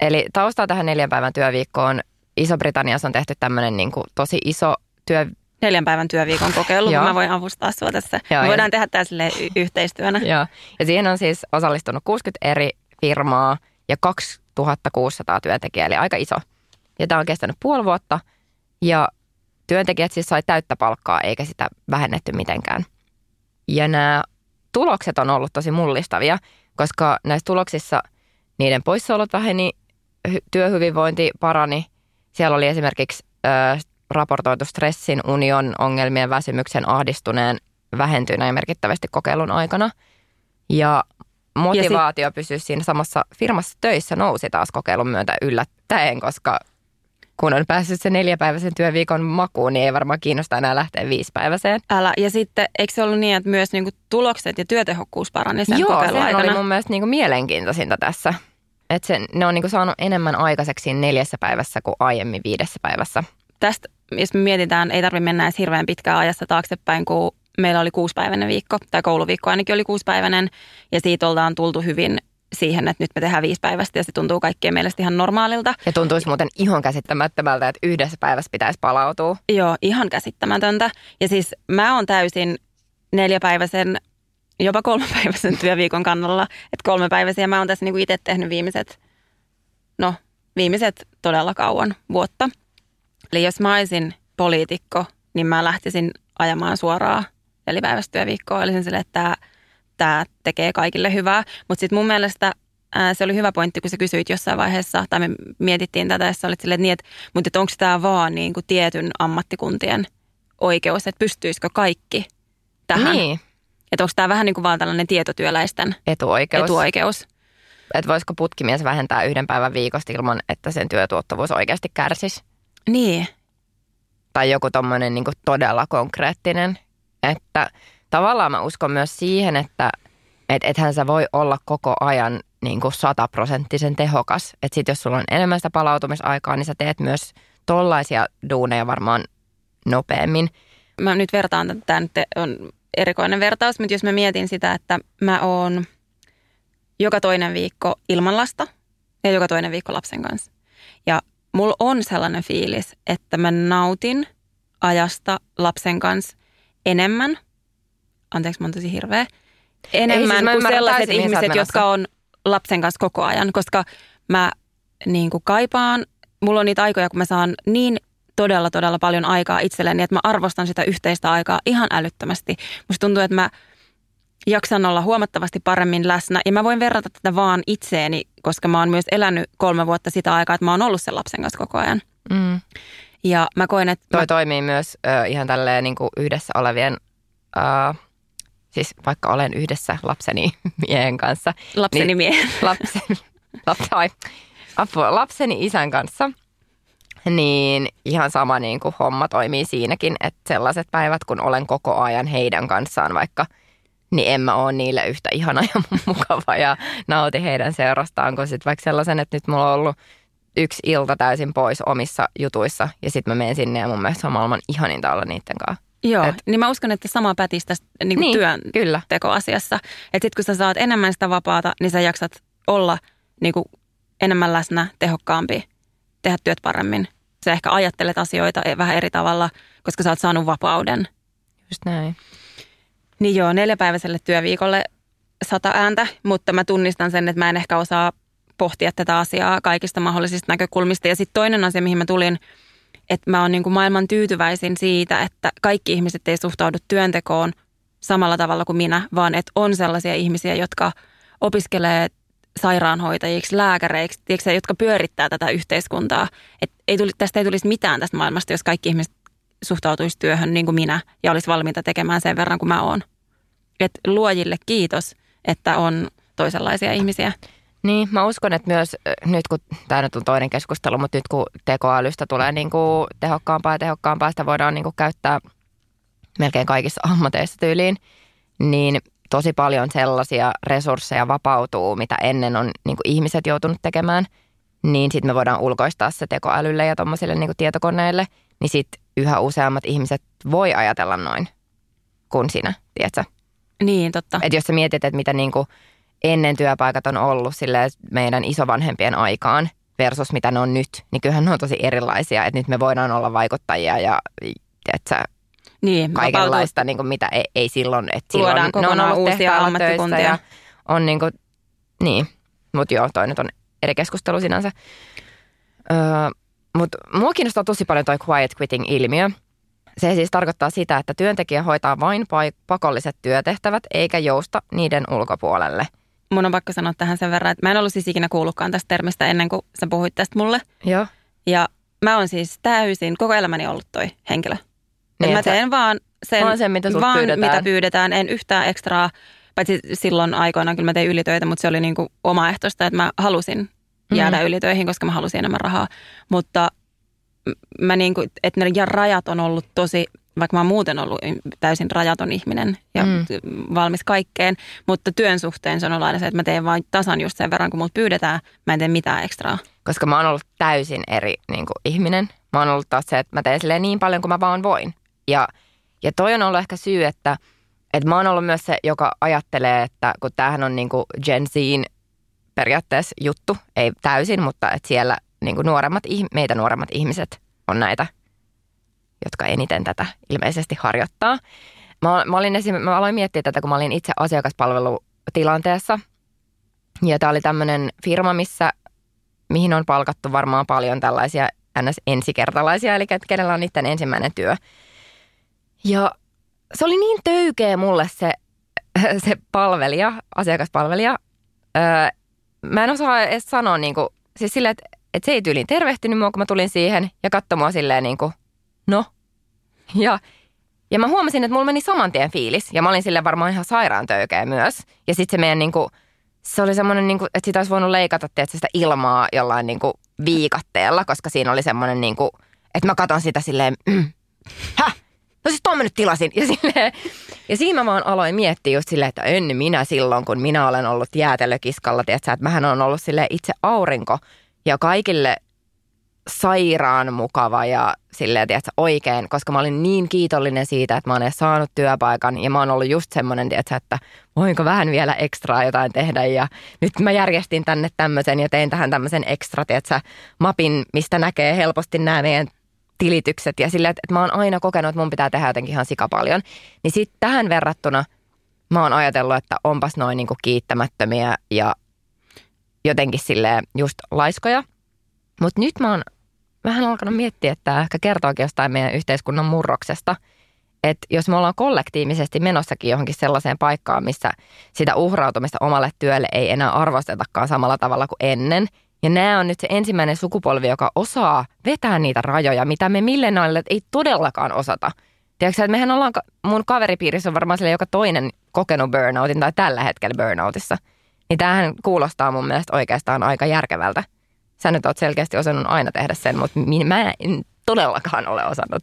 Eli taustaa tähän neljän päivän työviikkoon. Iso-Britanniassa on tehty tämmöinen niin kuin tosi iso työ... Neljän päivän työviikon kokeilu, mä voin avustaa sua tässä. Joo, Me ja- voidaan tehdä tämä silleen y- yhteistyönä. Joo. Ja siihen on siis osallistunut 60 eri firmaa ja 2600 työntekijää, eli aika iso. Ja tämä on kestänyt puoli vuotta ja työntekijät siis sai täyttä palkkaa eikä sitä vähennetty mitenkään. Ja nämä tulokset on ollut tosi mullistavia, koska näissä tuloksissa niiden poissaolot väheni, hy- työhyvinvointi parani. Siellä oli esimerkiksi ö, raportoitu stressin, union, ongelmien, väsymyksen, ahdistuneen vähentyneen merkittävästi kokeilun aikana. Ja motivaatio ja pysyä siinä samassa firmassa töissä nousi taas kokeilun myötä yllättäen, koska kun on päässyt sen neljäpäiväisen työviikon makuun, niin ei varmaan kiinnosta enää lähteä viisipäiväiseen. Älä. Ja sitten, eikö se ollut niin, että myös niinku tulokset ja työtehokkuus parani sen Joo, sehän aikana? oli mun mielestä niinku mielenkiintoisinta tässä. Että se, ne on niinku saanut enemmän aikaiseksi neljässä päivässä kuin aiemmin viidessä päivässä. Tästä, jos me mietitään, ei tarvitse mennä edes hirveän pitkään ajassa taaksepäin, kun meillä oli kuusipäiväinen viikko, tai kouluviikko ainakin oli kuusipäiväinen, ja siitä ollaan tultu hyvin siihen, että nyt me tehdään viisipäivästä, ja se tuntuu kaikkien mielestä ihan normaalilta. Ja tuntuisi muuten ihan käsittämättömältä, että yhdessä päivässä pitäisi palautua. Joo, ihan käsittämätöntä. Ja siis mä oon täysin neljäpäiväisen, jopa kolmepäiväisen työviikon kannalla. Että kolmepäiväisiä mä oon tässä niinku itse tehnyt viimeiset, no viimeiset todella kauan vuotta. Eli jos mä olisin poliitikko, niin mä lähtisin ajamaan suoraan nelipäiväistä työviikkoa. Olisin silleen, että tämä, tämä tekee kaikille hyvää. Mutta sitten mun mielestä ää, se oli hyvä pointti, kun sä kysyit jossain vaiheessa, tai me mietittiin tätä, ja sä olit silleen, että, niin, että mutta että onko tämä vaan niin kuin tietyn ammattikuntien oikeus, että pystyisikö kaikki tähän? Niin, Että onko tämä vähän niin kuin vaan tällainen tietotyöläisten etuoikeus. etuoikeus? Että voisiko putkimies vähentää yhden päivän viikosta ilman, että sen työtuottavuus oikeasti kärsisi. Niin, Tai joku tommonen niin todella konkreettinen. Että tavallaan mä uskon myös siihen, että et, ethän sä voi olla koko ajan niin kuin sataprosenttisen tehokas. Että sitten jos sulla on enemmän sitä palautumisaikaa, niin sä teet myös tollaisia duuneja varmaan nopeammin. Mä nyt vertaan, tämä nyt on erikoinen vertaus, mutta jos mä mietin sitä, että mä oon joka toinen viikko ilman lasta ja joka toinen viikko lapsen kanssa. Ja mulla on sellainen fiilis, että mä nautin ajasta lapsen kanssa enemmän, anteeksi mä oon tosi hirveä, enemmän siis mä kuin sellaiset ihmiset, jotka on lapsen kanssa koko ajan, koska mä niin kuin kaipaan, mulla on niitä aikoja, kun mä saan niin todella, todella paljon aikaa itselleni, että mä arvostan sitä yhteistä aikaa ihan älyttömästi. Musta tuntuu, että mä jaksan olla huomattavasti paremmin läsnä ja mä voin verrata tätä vaan itseeni, koska mä oon myös elänyt kolme vuotta sitä aikaa, että mä oon ollut sen lapsen kanssa koko ajan. Mm. Ja mä koen, että Toi mä, toimii myös ö, ihan tälleen niin kuin yhdessä olevien, ö, siis vaikka olen yhdessä lapseni miehen kanssa. lapseni niin- miehen. Lapsen, lapsen, ai, apua, lapseni isän kanssa. Niin ihan sama niin kuin homma toimii siinäkin, että sellaiset päivät, kun olen koko ajan heidän kanssaan vaikka, niin en mä ole niille yhtä ihana ja mukava ja nauti heidän seurastaan, kun sitten vaikka sellaisen, että nyt mulla on ollut yksi ilta täysin pois omissa jutuissa ja sitten mä menen sinne ja mun mielestä se on maailman ihaninta olla niiden kanssa. Joo, Et- niin mä uskon, että sama pätisi tästä niin kuin Niin, työn kyllä. tekoasiassa. Että sitten kun sä saat enemmän sitä vapaata, niin sä jaksat olla niin kuin enemmän läsnä, tehokkaampi, tehdä työt paremmin. Sä ehkä ajattelet asioita e- vähän eri tavalla, koska sä oot saanut vapauden. Just näin. Niin joo, neljäpäiväiselle työviikolle sata ääntä, mutta mä tunnistan sen, että mä en ehkä osaa pohtia tätä asiaa kaikista mahdollisista näkökulmista. Ja sitten toinen asia, mihin mä tulin, että mä oon niin kuin maailman tyytyväisin siitä, että kaikki ihmiset ei suhtaudu työntekoon samalla tavalla kuin minä, vaan että on sellaisia ihmisiä, jotka opiskelee sairaanhoitajiksi, lääkäreiksi, tiedätkö, jotka pyörittää tätä yhteiskuntaa. Et ei tuli, tästä ei tulisi mitään tästä maailmasta, jos kaikki ihmiset suhtautuisi työhön niin kuin minä ja olisi valmiita tekemään sen verran kuin mä oon. Et luojille kiitos, että on toisenlaisia ihmisiä. Niin, mä uskon, että myös nyt kun tämä nyt on toinen keskustelu, mutta nyt kun tekoälystä tulee niin kuin tehokkaampaa ja tehokkaampaa, sitä voidaan niin kuin käyttää melkein kaikissa ammateissa tyyliin, niin tosi paljon sellaisia resursseja vapautuu, mitä ennen on niin kuin ihmiset joutunut tekemään, niin sitten me voidaan ulkoistaa se tekoälylle ja tuommoisille niin tietokoneille, niin sitten yhä useammat ihmiset voi ajatella noin kuin sinä, tiedätkö? Niin, totta. Että jos sä mietit, että mitä niin kuin ennen työpaikat on ollut silleen meidän isovanhempien aikaan versus mitä ne on nyt, niin kyllähän ne on tosi erilaisia. Että nyt me voidaan olla vaikuttajia ja tiedätkö, niin, kaikenlaista, niin kuin mitä ei, ei silloin. Että silloin Luodaan ne on ollut uusia ammattikuntia. Ja on niin kuin, niin, mutta joo, toi nyt on eri keskustelu sinänsä. Öö, mutta mua kiinnostaa tosi paljon toi quiet quitting-ilmiö. Se siis tarkoittaa sitä, että työntekijä hoitaa vain pakolliset työtehtävät eikä jousta niiden ulkopuolelle. Mun on pakko sanoa tähän sen verran, että mä en ollut siis ikinä kuullutkaan tästä termistä ennen kuin sä puhuit tästä mulle. Joo. Ja mä oon siis täysin, koko elämäni ollut toi henkilö. Niin, mä et sä- teen vaan sen, Vaan sen, mitä vaan pyydetään. mitä pyydetään. En yhtään ekstraa, paitsi silloin aikoinaan kyllä mä tein ylitöitä, mutta se oli niin kuin omaehtoista, että mä halusin jäädä Mhm. mm. ylitöihin, koska mä halusin enemmän rahaa. Mutta mä niin kuin, että ne ja rajat on ollut tosi, vaikka mä oon muuten ollut täysin rajaton ihminen ja Mm. valmis kaikkeen, mutta työn suhteen se on ollut aina se, että mä teen vain tasan just sen verran, kun multa pyydetään, mä en tee mitään ekstraa. Koska mä oon ollut täysin eri niin kuin ihminen. Mä oon ollut taas se, että mä teen silleen niin paljon kuin mä vaan voin. Ja, ja toi on ollut ehkä syy, että, että mä oon ollut myös se, joka ajattelee, että kun tämähän on niin kuin Gen Zin periaatteessa juttu, ei täysin, mutta että siellä niin kuin nuoremmat, meitä nuoremmat ihmiset on näitä, jotka eniten tätä ilmeisesti harjoittaa. Mä, mä, olin esim, mä aloin miettiä tätä, kun mä olin itse asiakaspalvelutilanteessa. Ja tämä oli tämmöinen firma, missä, mihin on palkattu varmaan paljon tällaisia NS-ensikertalaisia, eli kenellä on niiden ensimmäinen työ. Ja se oli niin töykeä mulle se, se palvelija, asiakaspalvelija. Öö, mä en osaa edes sanoa, niin kuin, siis silleen, että, että se ei tyyliin tervehtinyt mua, kun mä tulin siihen ja katsoi mua silleen niin kuin, no. Ja, ja mä huomasin, että mulla meni saman tien fiilis ja mä olin sille varmaan ihan sairaan töykeä myös. Ja sitten se meidän niin kuin, se oli semmoinen, niin kuin, että sitä olisi voinut leikata tietysti sitä ilmaa jollain niin kuin viikatteella, koska siinä oli semmoinen, niin kuin, että mä katon sitä silleen, mm, häh, no siis tuon mä nyt tilasin. Ja, silleen, ja siinä mä vaan aloin miettiä just silleen, että en minä silloin, kun minä olen ollut jäätelökiskalla, tiedätkö, että mähän on ollut sille itse aurinko ja kaikille sairaan mukava ja silleen, tiedätkö, oikein, koska mä olin niin kiitollinen siitä, että mä oon saanut työpaikan ja mä oon ollut just semmoinen, tiedätkö, että voinko vähän vielä ekstraa jotain tehdä ja nyt mä järjestin tänne tämmöisen ja tein tähän tämmöisen ekstra, tiedätkö, mapin, mistä näkee helposti nämä meidän tilitykset ja silleen, että, että mä oon aina kokenut, että mun pitää tehdä jotenkin ihan sikapaljon. Niin sitten tähän verrattuna mä oon ajatellut, että onpas noin niinku kiittämättömiä ja jotenkin sille just laiskoja. Mutta nyt mä oon vähän alkanut miettiä, että tämä ehkä kertookin jostain meidän yhteiskunnan murroksesta. Että jos me ollaan kollektiivisesti menossakin johonkin sellaiseen paikkaan, missä sitä uhrautumista omalle työlle ei enää arvostetakaan samalla tavalla kuin ennen. Ja nämä on nyt se ensimmäinen sukupolvi, joka osaa vetää niitä rajoja, mitä me millennialit ei todellakaan osata. Tiedätkö, että mehän ollaan, mun kaveripiirissä on varmaan sille joka toinen kokenut burnoutin tai tällä hetkellä burnoutissa. Niin tämähän kuulostaa mun mielestä oikeastaan aika järkevältä sä nyt oot selkeästi osannut aina tehdä sen, mutta mä en todellakaan ole osannut.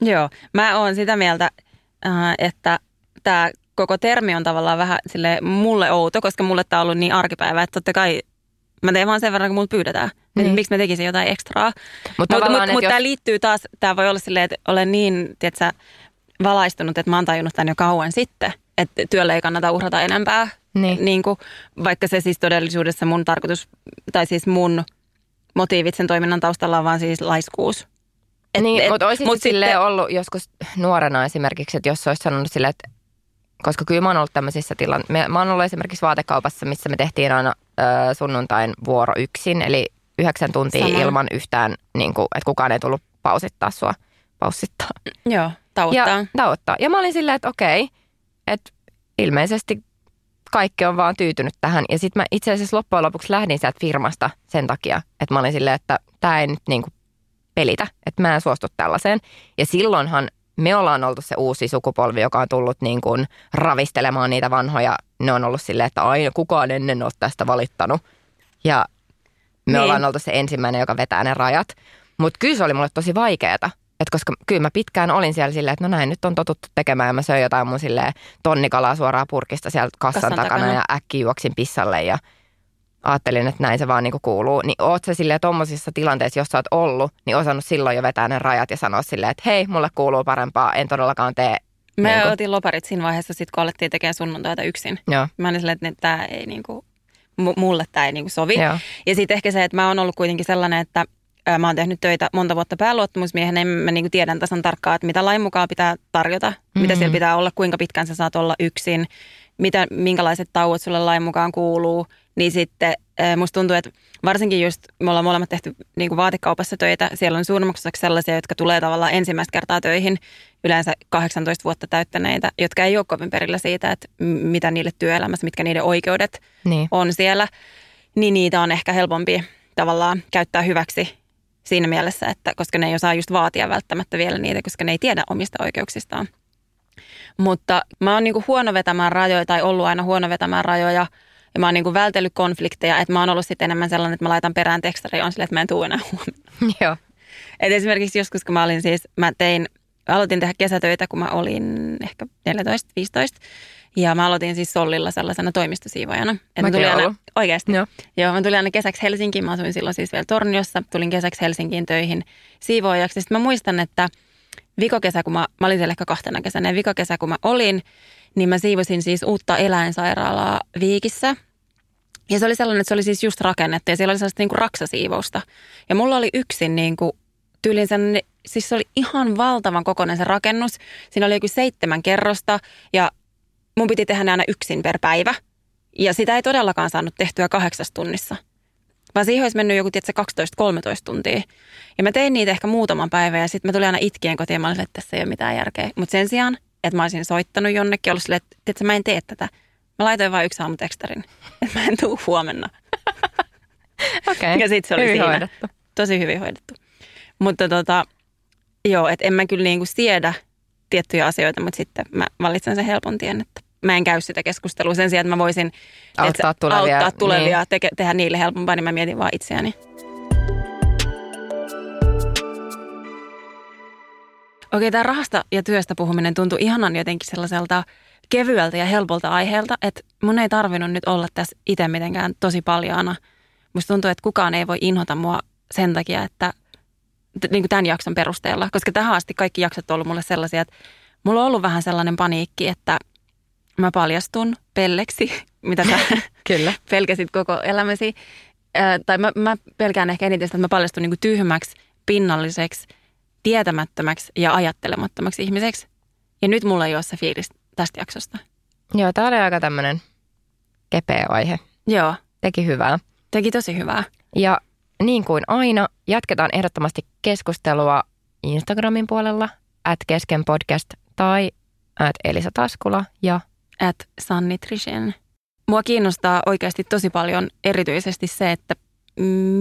Joo, mä oon sitä mieltä, äh, että tämä koko termi on tavallaan vähän sille mulle outo, koska mulle tämä on ollut niin arkipäivä, että totta kai mä teen vaan sen verran, kun multa pyydetään. Niin. Miksi mä tekisin jotain ekstraa. Mutta mut, mut, mut jos... tämä liittyy taas, tämä voi olla silleen, että olen niin, tiedätkö, valaistunut, että mä oon tajunnut tämän jo kauan sitten, että työlle ei kannata uhrata enempää. Niin. Niin kuin, vaikka se siis todellisuudessa mun tarkoitus, tai siis mun motiivit sen toiminnan taustalla on vaan siis laiskuus. Et, niin, et, mutta olisit mut sitten ollut joskus nuorena esimerkiksi, että jos olisi sanonut silleen, että koska kyllä mä oon ollut tämmöisissä tilanteissa. Mä oon ollut esimerkiksi vaatekaupassa, missä me tehtiin aina ö, sunnuntain vuoro yksin, eli yhdeksän tuntia Sama. ilman yhtään, niin kuin, että kukaan ei tullut pausittaa sua. Paussittaa. Joo, tauottaa. Ja, tauottaa. Ja mä olin silleen, että okei, että ilmeisesti kaikki on vaan tyytynyt tähän. Ja sitten mä itse asiassa loppujen lopuksi lähdin sieltä firmasta sen takia, että mä olin silleen, että tämä ei nyt niin kuin pelitä, että mä en suostu tällaiseen. Ja silloinhan me ollaan oltu se uusi sukupolvi, joka on tullut niin kuin ravistelemaan niitä vanhoja. Ne on ollut silleen, että aina kukaan ennen ole tästä valittanut. Ja me niin. ollaan oltu se ensimmäinen, joka vetää ne rajat. Mutta kyllä se oli mulle tosi vaikeaa, et koska kyllä mä pitkään olin siellä silleen, että no näin nyt on totuttu tekemään ja mä söin jotain mun silleen tonnikalaa suoraan purkista sieltä kassan, kassan takana, takana, ja äkkiä juoksin pissalle ja ajattelin, että näin se vaan niinku kuuluu. Niin oot se silleen tommosissa tilanteissa, jos sä oot ollut, niin osannut silloin jo vetää ne rajat ja sanoa silleen, että hei, mulle kuuluu parempaa, en todellakaan tee Me niin kuin. otin loparit siinä vaiheessa, sit, kun alettiin tekemään sunnuntaita yksin. Joo. Mä olin silleen, että tämä ei niinku, mulle tämä ei niinku sovi. Joo. Ja sitten ehkä se, että mä oon ollut kuitenkin sellainen, että Mä oon tehnyt töitä monta vuotta pääluottamusmiehenä, niin mä niin tiedän tasan tarkkaan, että mitä lain mukaan pitää tarjota, mm-hmm. mitä siellä pitää olla, kuinka pitkään sä saat olla yksin, mitä, minkälaiset tauot sulle lain mukaan kuuluu. Niin sitten musta tuntuu, että varsinkin just me ollaan molemmat tehty niin kuin vaatekaupassa töitä, siellä on suurimmaksi sellaisia, jotka tulee tavallaan ensimmäistä kertaa töihin, yleensä 18 vuotta täyttäneitä, jotka ei ole kovin perillä siitä, että mitä niille työelämässä, mitkä niiden oikeudet niin. on siellä. Niin niitä on ehkä helpompi tavallaan käyttää hyväksi siinä mielessä, että koska ne ei osaa just vaatia välttämättä vielä niitä, koska ne ei tiedä omista oikeuksistaan. Mutta mä oon niinku huono vetämään rajoja tai ollut aina huono vetämään rajoja ja mä oon niinku vältellyt konflikteja, että mä oon ollut sitten enemmän sellainen, että mä laitan perään tekstari on silleen, että mä en tuu enää huomenna. Joo. Et esimerkiksi joskus, kun mä olin siis, mä tein, aloitin tehdä kesätöitä, kun mä olin ehkä 14-15 ja mä aloitin siis Sollilla sellaisena toimistosiivojana. Mä tulin aina, oikeasti. Joo. Joo, mä tulin aina kesäksi Helsinkiin. Mä asuin silloin siis vielä Torniossa. Tulin kesäksi Helsinkiin töihin siivoojaksi. Sitten mä muistan, että vikokesä, kun mä, mä olin siellä ehkä kahtena kesänä, ja vikokesä, kun mä olin, niin mä siivosin siis uutta eläinsairaalaa Viikissä. Ja se oli sellainen, että se oli siis just rakennettu ja siellä oli sellaista niin kuin raksasiivousta. Ja mulla oli yksin niin kuin tyylin sen, siis se oli ihan valtavan kokoinen se rakennus. Siinä oli joku seitsemän kerrosta ja mun piti tehdä ne aina yksin per päivä. Ja sitä ei todellakaan saanut tehtyä kahdeksassa tunnissa. Vaan siihen olisi mennyt joku, tiedätkö, 12-13 tuntia. Ja mä tein niitä ehkä muutaman päivän ja sitten mä tulin aina itkien kotiin ja mä olin, että tässä ei ole mitään järkeä. Mutta sen sijaan, että mä olisin soittanut jonnekin, ollut silleen, että tiedätkö, mä en tee tätä. Mä laitoin vain yksi aamutekstarin, että mä en tuu huomenna. Okei, okay. Ja sitten se oli hyvin siinä. hoidettu. Tosi hyvin hoidettu. Mutta tota, joo, että en mä kyllä niinku siedä tiettyjä asioita, mutta sitten mä valitsen sen helpon tien, että mä en käy sitä keskustelua sen sijaan, että mä voisin auttaa että, tulevia, auttaa tulevia niin. teke, tehdä niille helpompaa, niin mä mietin vaan itseäni. Okei, tämä rahasta ja työstä puhuminen tuntui ihanan jotenkin sellaiselta kevyeltä ja helpolta aiheelta, että mun ei tarvinnut nyt olla tässä itse mitenkään tosi paljaana. Musta tuntuu, että kukaan ei voi inhota mua sen takia, että niin kuin tämän jakson perusteella, koska tähän asti kaikki jaksot on ollut mulle sellaisia, että mulla on ollut vähän sellainen paniikki, että mä paljastun pelleksi, mitä sä Kyllä. pelkäsit koko elämäsi. Ää, tai mä, mä pelkään ehkä eniten sitä, että mä paljastun niin kuin tyhmäksi, pinnalliseksi, tietämättömäksi ja ajattelemattomaksi ihmiseksi. Ja nyt mulla ei ole se fiilis tästä jaksosta. Joo, tämä oli aika tämmöinen kepeä aihe. Joo, Teki hyvää. teki tosi hyvää. Ja niin kuin aina, jatketaan ehdottomasti keskustelua Instagramin puolella, at kesken podcast tai at Elisa Taskula ja At Sun Nutrition. Mua kiinnostaa oikeasti tosi paljon erityisesti se, että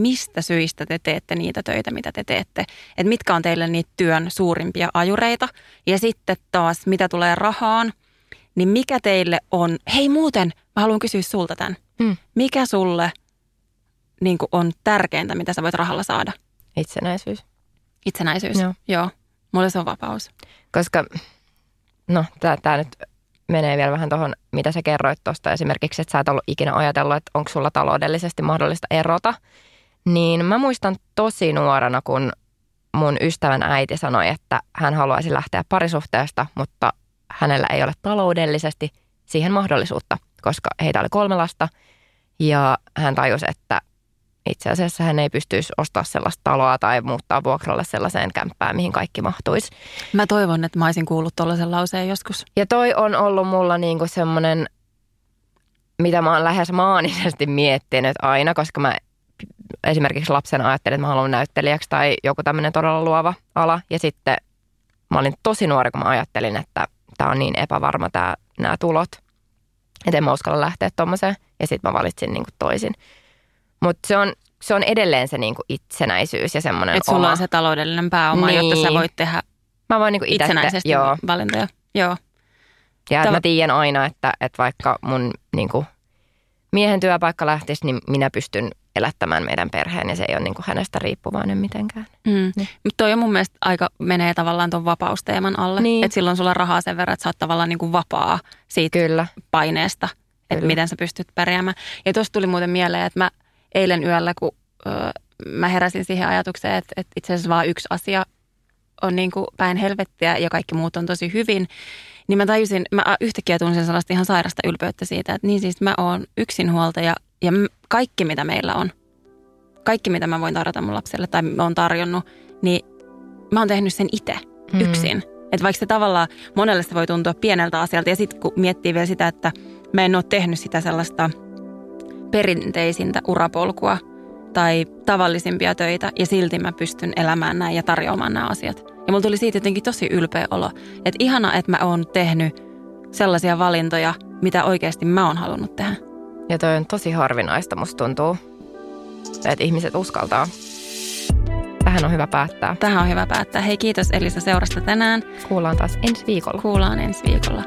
mistä syistä te teette niitä töitä, mitä te teette. Että mitkä on teille niitä työn suurimpia ajureita. Ja sitten taas, mitä tulee rahaan, niin mikä teille on... Hei muuten, mä haluan kysyä sulta tämän. Mm. Mikä sulle niin on tärkeintä, mitä sä voit rahalla saada? itsenäisyys. Itsenäisyys. Joo. Joo. Mulle se on vapaus. Koska, no tämä nyt menee vielä vähän tuohon, mitä sä kerroit tuosta esimerkiksi, että sä et ollut ikinä ajatellut, että onko sulla taloudellisesti mahdollista erota. Niin mä muistan tosi nuorena, kun mun ystävän äiti sanoi, että hän haluaisi lähteä parisuhteesta, mutta hänellä ei ole taloudellisesti siihen mahdollisuutta, koska heitä oli kolme lasta. Ja hän tajusi, että itse asiassa hän ei pystyisi ostaa sellaista taloa tai muuttaa vuokralle sellaiseen kämppään, mihin kaikki mahtuisi. Mä toivon, että mä olisin kuullut tuollaisen lauseen joskus. Ja toi on ollut mulla niinku semmoinen, mitä mä oon lähes maanisesti miettinyt aina, koska mä esimerkiksi lapsena ajattelin, että mä haluan näyttelijäksi tai joku tämmöinen todella luova ala. Ja sitten mä olin tosi nuori, kun mä ajattelin, että tämä on niin epävarma tää, nämä tulot, että en mä uskalla lähteä tommoseen. Ja sitten mä valitsin niinku toisin. Mutta se on, se on edelleen se niinku itsenäisyys ja semmoinen Että sulla oma. on se taloudellinen pääoma, niin. jotta sä Niin. voit tehdä Mä voin niinku itse itsenäisesti joo. valintoja. Joo. Ja Tava- mä tiedän aina, että, että vaikka mun niin kuin, miehen työpaikka lähtisi, niin minä pystyn elättämään meidän perheen ja se ei ole niin kuin hänestä riippuvainen mitenkään. Mm. Niin. Mutta toi on mun mielestä aika menee tavallaan tuon vapausteeman alle. Niin. Että silloin sulla on rahaa sen verran, että sä oot tavallaan niin kuin vapaa siitä Kyllä. paineesta, että miten sä pystyt pärjäämään. Ja tuossa tuli muuten mieleen, että mä eilen yöllä, kun ö, mä heräsin siihen ajatukseen, että, että itse asiassa vaan yksi asia on niin kuin päin helvettiä ja kaikki muut on tosi hyvin, niin mä tajusin, mä yhtäkkiä tunsin sellaista ihan sairasta ylpeyttä siitä, että niin siis mä oon yksinhuoltaja ja kaikki mitä meillä on, kaikki mitä mä voin tarjota mun lapselle tai mä oon tarjonnut, niin mä oon tehnyt sen itse Mm. yksin. Että vaikka se tavallaan monelle se voi tuntua pieneltä asialta ja sitten kun miettii vielä sitä, että mä en ole tehnyt sitä sellaista perinteisintä urapolkua tai tavallisimpia töitä ja silti mä pystyn elämään näin ja tarjoamaan nämä asiat. Ja mulla tuli siitä jotenkin tosi ylpeä olo, että ihana, että mä oon tehnyt sellaisia valintoja, mitä oikeasti mä oon halunnut tehdä. Ja toi on tosi harvinaista, musta tuntuu, että ihmiset uskaltaa. Tähän on hyvä päättää. Tähän on hyvä päättää. Hei kiitos Elisa seurasta tänään. Kuullaan taas ensi viikolla. Kuullaan ensi viikolla.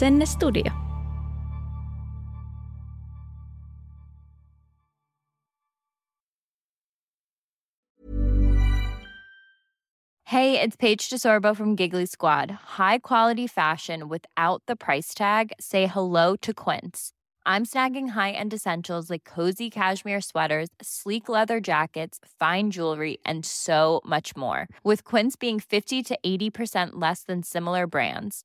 Heippu! Asennestudio. Hey, it's Paige DeSorbo from Giggly Squad. High quality fashion without the price tag. Say hello to Quince. I'm snagging high-end essentials like cozy cashmere sweaters, sleek leather jackets, fine jewelry, and so much more. With Quince being 50 to 80% less than similar brands.